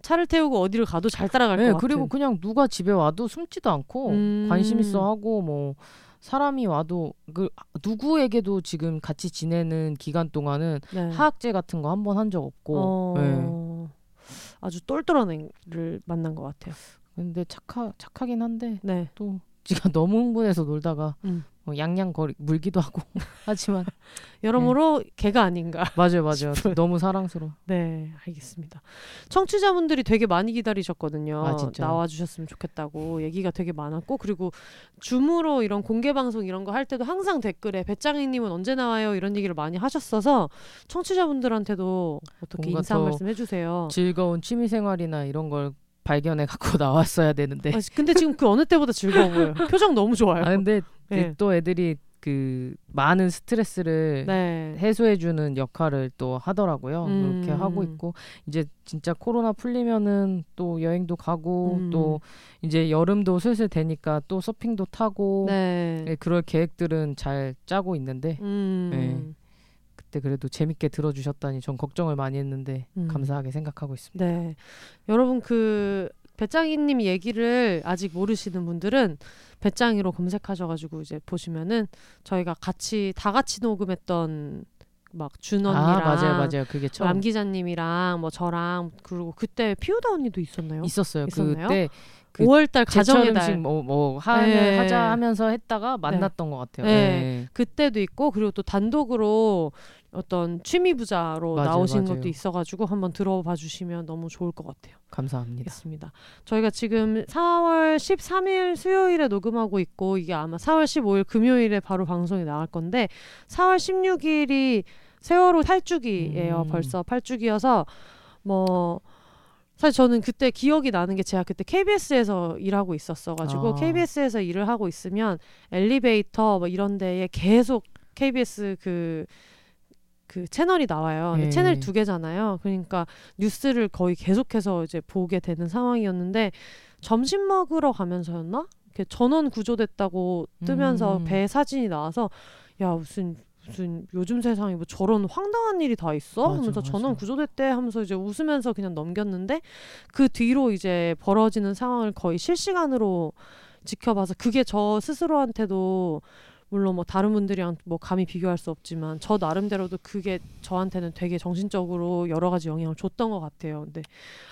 차를 태우고 어디를 가도 잘 따라갈 네, 것 같은. 그리고 그냥 누가 집에 와도 숨지도 않고 음. 관심 있어 하고 뭐 사람이 와도 그 누구에게도 지금 같이 지내는 기간 동안은 네. 하악제 같은 거 한 번 한 적 없고 어... 네. 아주 똘똘한 애를 만난 것 같아요. 근데 착하 착하긴 한데 네. 또 지가 너무 흥분해서 놀다가 음. 뭐 양양거리 물기도 하고 하지만 여러모로 개가 아닌가. 맞아요 맞아요 싶어요. 너무 사랑스러워 네, 알겠습니다. 청취자분들이 되게 많이 기다리셨거든요. 아? 나와주셨으면 좋겠다고 얘기가 되게 많았고 그리고 줌으로 이런 공개 방송 이런 거 할 때도 항상 댓글에 배짱이님은 언제 나와요 이런 얘기를 많이 하셨어서 청취자분들한테도 어떻게 인사 더 말씀 해주세요. 즐거운 취미생활이나 이런 걸 발견해 갖고 나왔어야 되는데 아, 근데 지금 그 어느 때보다 즐거워 보여요. 표정 너무 좋아요. 아 근데 네. 또 애들이 그 많은 스트레스를 네. 해소해주는 역할을 또 하더라고요. 음. 그렇게 하고 있고 이제 진짜 코로나 풀리면은 또 여행도 가고 음. 또 이제 여름도 슬슬 되니까 또 서핑도 타고 네. 예, 그럴 계획들은 잘 짜고 있는데 음. 네. 그때 그래도 재밌게 들어주셨다니 전 걱정을 많이 했는데 음. 감사하게 생각하고 있습니다. 네. 여러분 그 배짱이님 얘기를 아직 모르시는 분들은 배짱이로 검색하셔가지고 이제 보시면은 저희가 같이 다 같이 녹음했던 막 준언니랑 아 맞아요 맞아요 그게 처음 람 기자님이랑 뭐 저랑 그리고 그때 피우다 언니도 있었나요? 있었어요. 있었나요? 그때 그 5월달 가정의 달 뭐, 뭐 하면 네. 하자 하면서 했다가 만났던 것 같아요. 네. 네. 그때도 있고 그리고 또 단독으로 어떤 취미 부자로 맞아요, 나오신 맞아요. 것도 있어가지고 한번 들어봐 주시면 너무 좋을 것 같아요. 감사합니다. 있습니다. 저희가 지금 4월 13일 수요일에 녹음하고 있고 이게 아마 4월 15일 금요일에 바로 방송이 나갈 건데 4월 16일이 세월호 8주기예요. 음. 벌써 8주기여서 뭐 사실 저는 그때 기억이 나는 게 제가 그때 KBS에서 일하고 있었어 가지고 아. KBS에서 일을 하고 있으면 엘리베이터 뭐 이런 데에 계속 KBS 그 그 채널이 나와요. 네. 채널 두 개잖아요. 그러니까 뉴스를 거의 계속해서 이제 보게 되는 상황이었는데 점심 먹으러 가면서였나? 이렇게 전원 구조됐다고 뜨면서 음. 배 사진이 나와서 야 무슨 무슨 요즘 세상에 뭐 저런 황당한 일이 다 있어? 맞아, 하면서 맞아. 전원 구조됐대 하면서 이제 웃으면서 그냥 넘겼는데 그 뒤로 이제 벌어지는 상황을 거의 실시간으로 지켜봐서 그게 저 스스로한테도 물론 뭐 다른 분들이랑 뭐 감히 비교할 수 없지만 저 나름대로도 그게 저한테는 되게 정신적으로 여러 가지 영향을 줬던 것 같아요. 근데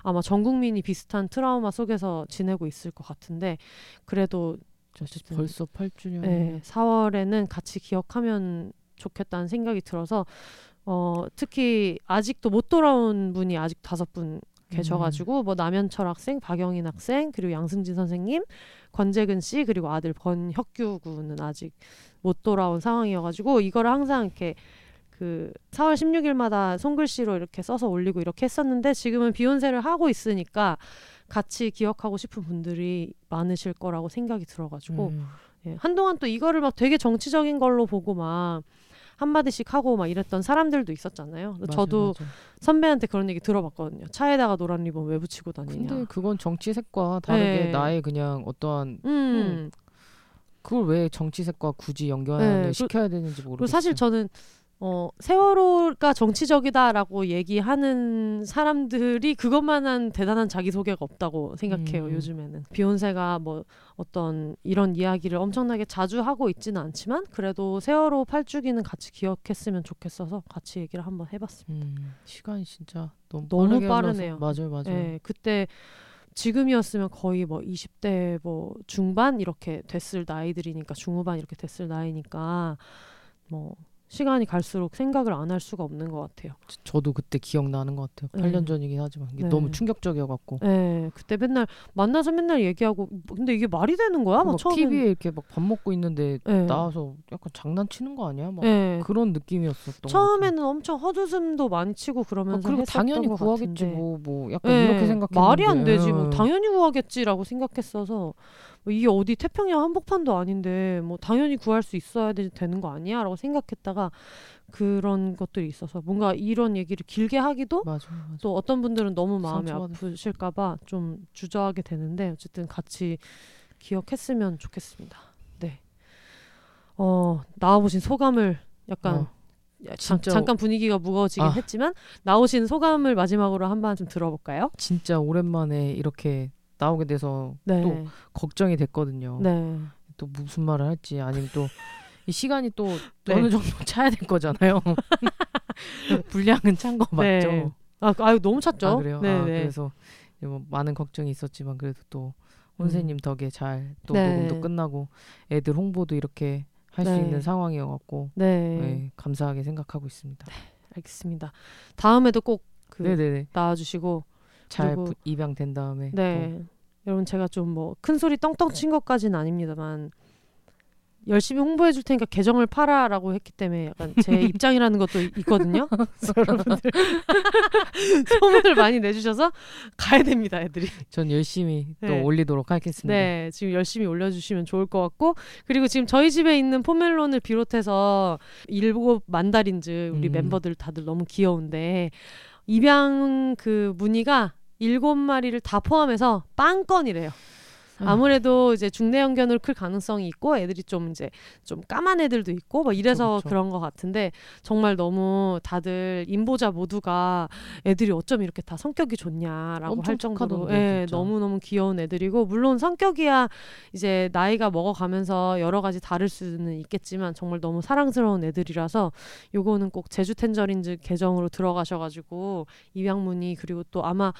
아마 전 국민이 비슷한 트라우마 속에서 지내고 있을 것 같은데 그래도 어쨌든 벌써 8주년. 네, 4월에는 같이 기억하면 좋겠다는 생각이 들어서 어, 특히 아직도 못 돌아온 분이 아직 다섯 분 계셔가지고 뭐 남현철 학생, 박영인 학생, 그리고 양승진 선생님, 권재근 씨 그리고 아들 권혁규 군은 아직 못 돌아온 상황이어가지고 이거를 항상 이렇게 그 4월 16일마다 손글씨로 이렇게 써서 올리고 이렇게 했었는데 지금은 비욘세를 하고 있으니까 같이 기억하고 싶은 분들이 많으실 거라고 생각이 들어가지고 음. 예, 한동안 또 이거를 막 되게 정치적인 걸로 보고 막 한마디씩 하고 막 이랬던 사람들도 있었잖아요. 맞아, 저도 맞아. 선배한테 그런 얘기 들어봤거든요. 차에다가 노란 리본 왜 붙이고 다니냐. 근데 그건 정치색과 다르게 네. 나의 그냥 어떠한 음. 그걸 왜 정치색과 굳이 연결을 네, 그- 시켜야 되는지 모르겠어요. 사실 저는 어, 세월호가 정치적이다라고 얘기하는 사람들이 그것만한 대단한 자기소개가 없다고 생각해요, 음. 요즘에는. 비욘세가 뭐 어떤 이런 이야기를 엄청나게 자주 하고 있지는 않지만 그래도 세월호 8주기는 같이 기억했으면 좋겠어서 같이 얘기를 한번 해봤습니다. 음, 시간이 진짜 너무, 너무 흘러서- 빠르네요. 맞아요, 맞아요. 예, 그때 지금이었으면 거의 뭐 20대 뭐 중반 이렇게 됐을 나이들이니까 중후반 이렇게 됐을 나이니까 뭐 시간이 갈수록 생각을 안 할 수가 없는 것 같아요. 저- 저도 그때 기억나는 것 같아요. 네. 8년 전이긴 하지만 이게 네. 너무 충격적이어갖고 예, 그때 맨날 만나서 맨날 얘기하고 근데 이게 말이 되는 거야? 막막 처음엔 TV에 이렇게 막 밥 먹고 있는데 예. 나와서 약간 장난치는 거 아니야? 막 예. 그런 느낌이었었던. 처음에는 엄청 헛웃음도 많이 치고 아, 그러면서 그리고 했었던 당연히 것 구하겠지 같은데. 뭐뭐 약간 예, 이렇게 생각했는데 말이 안 되지 뭐 예. 당연히 구하겠지라고 생각했어서 뭐 이게 어디 태평양 한복판도 아닌데 뭐 당연히 구할 수 있어야 되, 되는 거 아니야라고 생각했다가 그런 것들이 있어서 뭔가 이런 얘기를 길게 하기도 맞아, 맞아. 또 어떤 분들은 너무 마음이 아프실까봐 좀 주저하게 되는데 어쨌든 같이 기억했으면 좋겠습니다. 네. 어 나와보신 소감을 약간 어, 야, 진짜- 잠, 깐 분위기가 무거워지긴 아. 했지만 나오신 소감을 마지막으로 한 번 좀 들어볼까요? 진짜 오랜만에 이렇게 나오게 돼서 네. 또 걱정이 됐거든요. 네. 또 무슨 말을 할지 아니면 또 이 시간이 또 네. 어느 정도 차야 될 거잖아요. 분량은 찬 거 맞죠? 네. 아, 아유 너무 찼죠. 아 그래요? 네, 아, 네. 그래서 뭐 많은 걱정이 있었지만 그래도 또 혼세님 덕에 잘또 음. 네. 녹음도 끝나고 애들 홍보도 이렇게 할수 네. 있는 상황이어갖고 네. 네, 감사하게 생각하고 있습니다. 알겠습니다. 다음에도 꼭 그. 나와주시고 잘 부- 입양된 다음에 네. 여러분 제가 좀 뭐 큰 소리 떵떵 친 것까지는 아닙니다만 열심히 홍보해 줄 테니까 계정을 팔아라고 했기 때문에 약간 제 입장이라는 것도 이- 있거든요. 여러분들 소문을 많이 내주셔서 가야 됩니다, 애들이. 또전 열심히 네. 또 올리도록 하겠습니다. 네, 지금 열심히 올려주시면 좋을 것 같고 그리고 지금 저희 집에 있는 포멜론을 비롯해서 일곱 만다린즈 우리 음. 멤버들 다들 너무 귀여운데 입양 그 문의가 일곱 마리를 다 포함해서 빵건이래요. 아무래도 이제 중대형견으로 클 가능성이 있고 애들이 좀 이제 좀 까만 애들도 있고 뭐 이래서 그쵸. 그런것 같은데 정말 너무 다들 임보자 모두가 애들이 어쩜 이렇게 다 성격이 좋냐라고 할 정도로 예, 진짜. 너무 너무 귀여운 애들이고 물론 성격이야 이제 나이가 먹어가면서 여러 가지 다를 수는 있겠지만 정말 너무 사랑스러운 애들이라서 요거는 꼭 제주 텐저린즈 계정으로 들어가셔가지고 입양문의 그리고 또 아마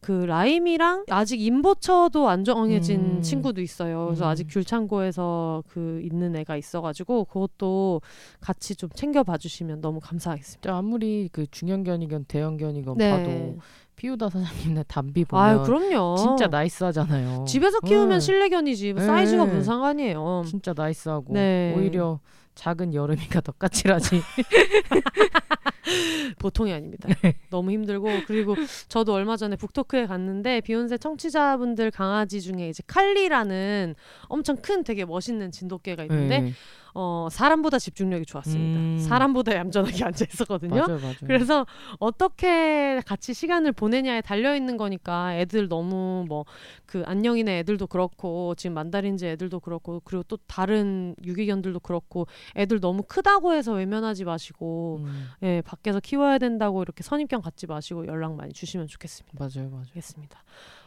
그 라임이랑 아직 임보처도 안 정해진 음. 친구도 있어요. 그래서 음. 아직 귤창고에서 그 있는 애가 있어가지고 그것도 같이 좀 챙겨봐 주시면 너무 감사하겠습니다. 아무리 그 중형견이건 대형견이건 네. 봐도 피우다 사장님네 담비 보면 아유 그럼요. 진짜 nice하잖아요. 집에서 키우면 네. 실내견이지 뭐 네. 사이즈가 무슨 상관이에요. 진짜 nice하고 네. 오히려 작은 여름이가 더 까칠하지. 보통이 아닙니다. 네. 너무 힘들고 그리고 저도 얼마 전에 북토크에 갔는데 비혼세 청취자분들 강아지 중에 이제 칼리라는 엄청 큰 되게 멋있는 진돗개가 있는데 네. 어 사람보다 집중력이 좋았습니다. 음. 사람보다 얌전하게 앉아 있었거든요. 맞아요, 맞아요. 그래서 어떻게 같이 시간을 보내냐에 달려 있는 거니까 애들 너무 뭐 그 안녕이네 애들도 그렇고 지금 만다린즈 애들도 그렇고 그리고 또 다른 유기견들도 그렇고 애들 너무 크다고 해서 외면하지 마시고 음, 예 밖에서 키워야 된다고 이렇게 선입견 갖지 마시고 연락 많이 주시면 좋겠습니다. 맞아요, 맞아요. 알겠습니다.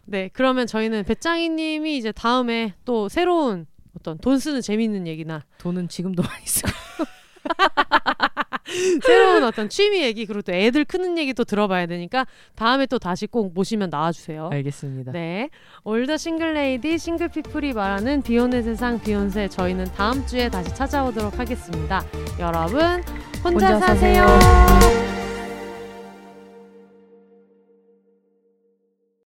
네 그러면 저희는 배짱이님이 이제 다음에 또 새로운 어떤 돈 쓰는 재미있는 얘기나 돈은 지금도 많이 쓰고 새로운 어떤 취미 얘기 그리고 또 애들 크는 얘기 또 들어봐야 되니까 다음에 또 다시 꼭 모시면 나와주세요. 알겠습니다. 네, 올더 싱글레이디 싱글피플이 말하는 비욘의 세상 비욘세 저희는 다음 주에 다시 찾아오도록 하겠습니다. 여러분 혼자, 혼자 사세요. 사세요.